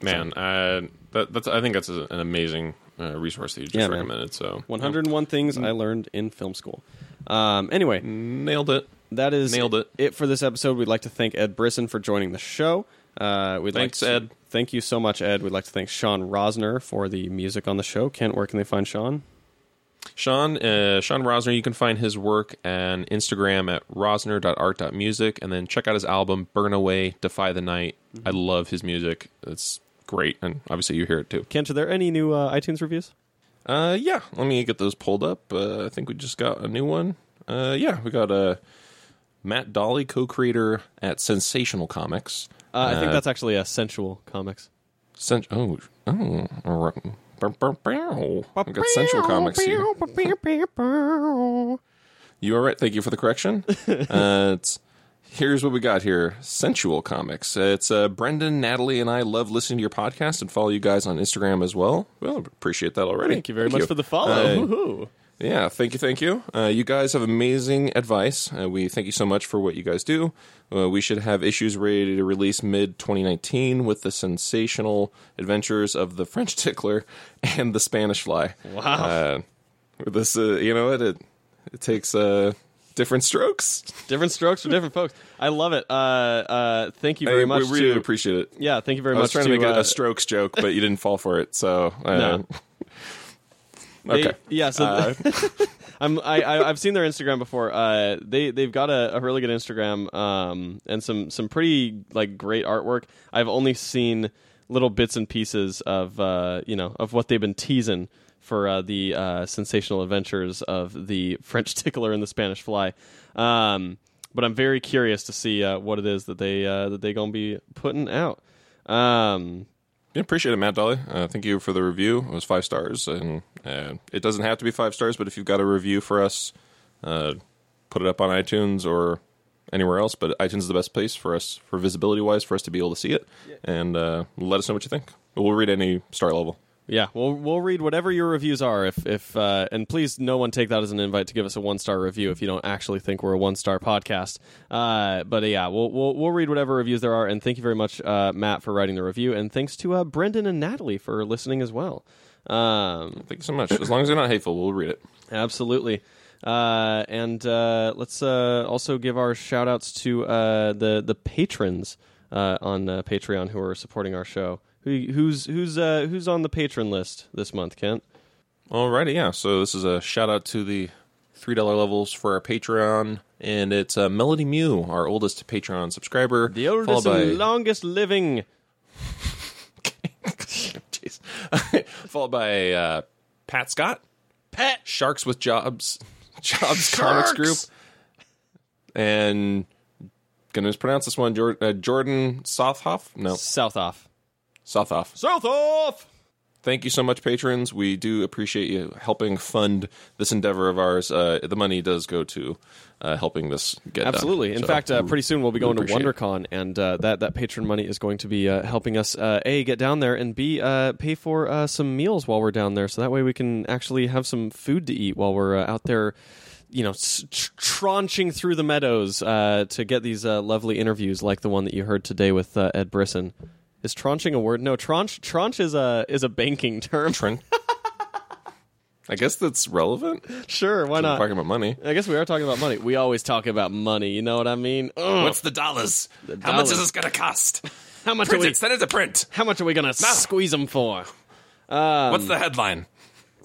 Man, uh, that, that's I think that's a, an amazing uh, resource that you just Yeah, man. recommended. So 101 things I learned in film school. Um, anyway, nailed it. that is Nailed it. for this episode. We'd like to thank Ed Brisson for joining the show. Uh, we'd Thanks, like to, Ed. Thank you so much, Ed. We'd like to thank Sean Rosner for the music on the show. Kent, where can they find Sean? Sean, uh, Sean Rosner, you can find his work on Instagram at rosner.art.music, and then check out his album Burn Away, Defy the Night. I love his music. It's great, and obviously you hear it too. Kent, are there any new uh, iTunes reviews? Uh, yeah, let me get those pulled up. Uh, I think we just got a new one. Uh, yeah, we got uh, Matt Dolly, co-creator at Sensational Comics. Uh, I think Uh, that's actually a Sensual Comics. Sen- oh, oh, I've got Sensual Comics here. You all right? Thank you for the correction. <laughs> uh, it's here's what we got here: Sensual Comics. It's uh, Brendan, Natalie, and I love listening to your podcast and follow you guys on Instagram as well. Well, appreciate that already. Thank you very much for the follow. Uh, Woohoo. Yeah, thank you, thank you. Uh, you guys have amazing advice. Uh, we thank you so much for what you guys do. Uh, we should have issues ready to release mid 2019 with the sensational adventures of the French <laughs> tickler and the Spanish fly. Wow. Uh, this, uh, you know, it it, it takes uh, different strokes. Different strokes for different folks. I love it. Uh, uh, thank you very I- much. We really to, appreciate it. yeah, thank you very I was much trying to, make a, uh, a strokes joke, but you didn't fall for it. So, uh, No. They- okay. yeah, so Uh, <laughs> I'm I, I I've seen their Instagram before. Uh, they they've got a, a really good Instagram um and some some pretty like great artwork. I've only seen little bits and pieces of uh you know of what they've been teasing for uh, the uh, sensational adventures of the <laughs> French tickler and the Spanish fly. Um, but I'm very curious to see uh, what it is that they uh, that they gonna be putting out. Um, Yeah, appreciate it, Matt Dolly. Uh, thank you for the review. It was five stars, and uh, it doesn't have to be five stars, but if you've got a review for us, uh, put it up on iTunes or anywhere else. But iTunes is the best place for us, for visibility wise, for us to be able to see it, and uh, let us know what you think. We'll read any star level. Yeah, we'll we'll read whatever your reviews are. If if uh, and please, no one take that as an invite to give us a one star review if you don't actually think we're a one star podcast. Uh, but uh, yeah, we'll, we'll we'll read whatever reviews there are. And thank you very much, uh, Matt, for writing the review, and thanks to uh, Brendan and Natalie for listening as well. Um, Thank you so much. As long as they're not hateful, we'll read it. Absolutely. Uh, and uh, let's uh, also give our shout outs to uh, the the patrons uh, on uh, Patreon who are supporting our show. Who, who's who's uh, who's on the patron list this month, Kent? Alrighty, yeah. So this is a shout out to the three dollar levels for our Patreon, and it's uh, Melody Mew, our oldest Patreon subscriber, The oldest by and longest living. <laughs> Jeez. <laughs> followed by uh, Pat Scott, Pat Sharks with Jobs, <laughs> Jobs Comics Group, and gonna mispronounce this one, Jor- uh, Jordan Southoff. No, South off. South off. Thank you so much, patrons. We do appreciate you helping fund this endeavor of ours. Uh, the money does go to uh, helping this get done. Absolutely. In So, fact, uh, pretty soon we'll be going to it. WonderCon, and uh, that that patron money is going to be uh, helping us uh, a get down there and b uh, pay for uh, some meals while we're down there, so that way we can actually have some food to eat while we're uh, out there. You know, s- tranching through the meadows uh, to get these uh, lovely interviews, like the one that you heard today with uh, Ed Brisson. Is tranching a word? No, tranche. Tranche is a is a banking term. Trent. <laughs> I guess that's relevant. sure, why We're not? talking about money. I guess we are talking about money. We always talk about money. You know what I mean? Ugh. the dollars? How much is this going to cost? how much are we? Send it to print. How much are we gonna squeeze them for? Um, What's the headline?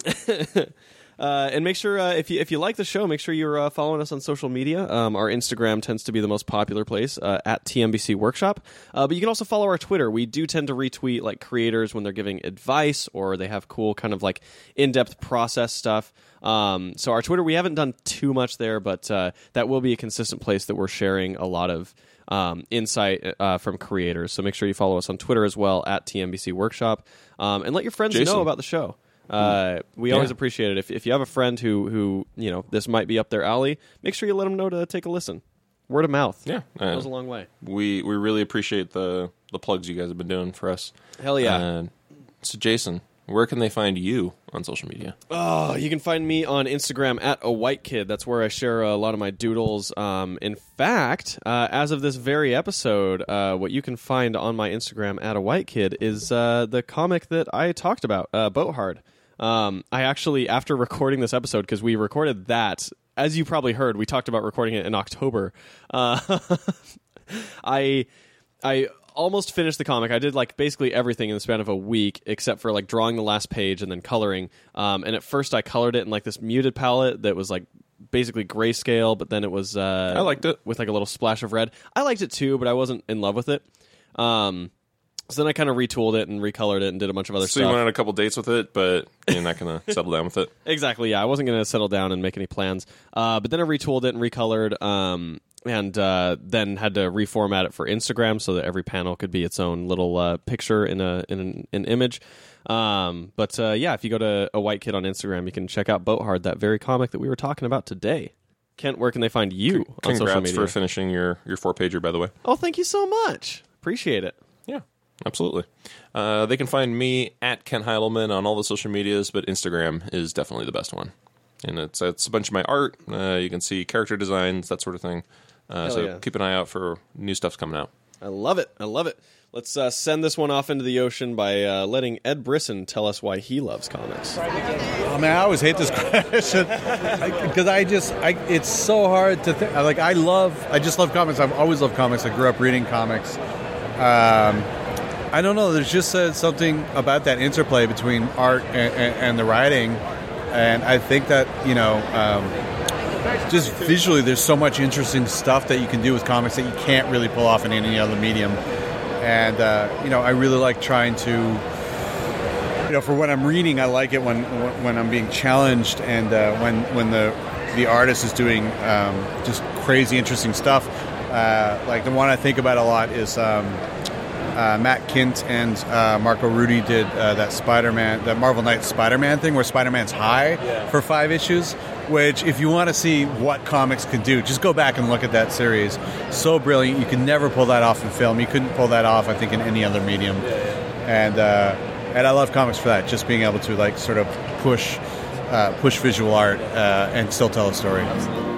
<laughs> Uh, and make sure uh, if you if you like the show, make sure you're uh, following us on social media. Um, our Instagram tends to be the most popular place uh, at TMBC Workshop, uh, but you can also follow our Twitter. We do tend to retweet like creators when they're giving advice or they have cool kind of like in depth process stuff. Um, so our Twitter, we haven't done too much there, but uh, that will be a consistent place that we're sharing a lot of um, insight uh, from creators. So make sure you follow us on Twitter as well at TMBC Workshop, um, and let your friends Jason. know about the show. Uh, we always appreciate it. If, if you have a friend who, who, you know, this might be up their alley, make sure you let them know to take a listen. Word of mouth. Yeah, uh, Goes a long way. we we really appreciate the the plugs you guys have been doing for us. Hell yeah. Uh, so, Jason, where can they find you on social media? Oh, you can find me on Instagram at a white kid. That's where I share a lot of my doodles. Um, in fact, uh, as of this very episode, uh, what you can find on my Instagram at a white kid is uh, the comic that I talked about, uh, Boat Hard. Um, I actually, after recording this episode, because we recorded that, as you probably heard, we talked about recording it in October. Uh, <laughs> I I almost finished the comic. I did like basically everything in the span of a week, except for like drawing the last page and then coloring. Um, and at first, I colored it in like this muted palette that was like basically grayscale, but then it was uh, I liked it. with like a little splash of red. I liked it too, but I wasn't in love with it. Um, so then I kind of retooled it and recolored it and did a bunch of other So stuff. you went on a couple dates with it, but you're not going <laughs> to settle down with it. Exactly. Yeah, I wasn't going to settle down and make any plans. Uh, but then I retooled it and recolored, um, and uh, then had to reformat it for Instagram so that every panel could be its own little uh, picture in a in an, an image. Um, but uh, yeah, if you go to a white kid on Instagram, you can check out Boat Hard, that very comic that we were talking about today. Kent, where can they find you on social Congrats media? for finishing your your four pager, by the way. oh, thank you so much. Appreciate it. Yeah, absolutely. Uh, they can find me at Kent Heidelman on all the social medias, but Instagram is definitely the best one. And it's it's a bunch of my art. Uh, you can see character designs, that sort of thing. Uh, so yeah. keep an eye out for new stuff's coming out. I love it. I love it. Let's uh, send this one off into the ocean by uh, letting Ed Brisson tell us why he loves comics. Oh man, I always hate this <laughs> question because I, just, I, it's so hard to think. Like I love, I just love comics. I've always loved comics. I grew up reading comics. Um, I don't know. There's just uh, something about that interplay between art and, and, and the writing, and I think that you know, um, just visually, there's so much interesting stuff that you can do with comics that you can't really pull off in any other medium. And uh, you know, I really like trying to you know, for what I'm reading, I like it when when I'm being challenged and uh, when when the the artist is doing um, just crazy, interesting stuff. Uh, like the one I think about a lot is um, uh, Matt Kindt and uh, Marco Rudy did uh, that Spider-Man, that Marvel Knights Spider-Man thing, where Spider-Man's high for five issues. Which, if you want to see what comics can do, just go back and look at that series. So brilliant! You can never pull that off in film. You couldn't pull that off, I think, in any other medium. And uh, and I love comics for that. Just being able to like sort of push uh, push visual art uh, and still tell a story. Absolutely.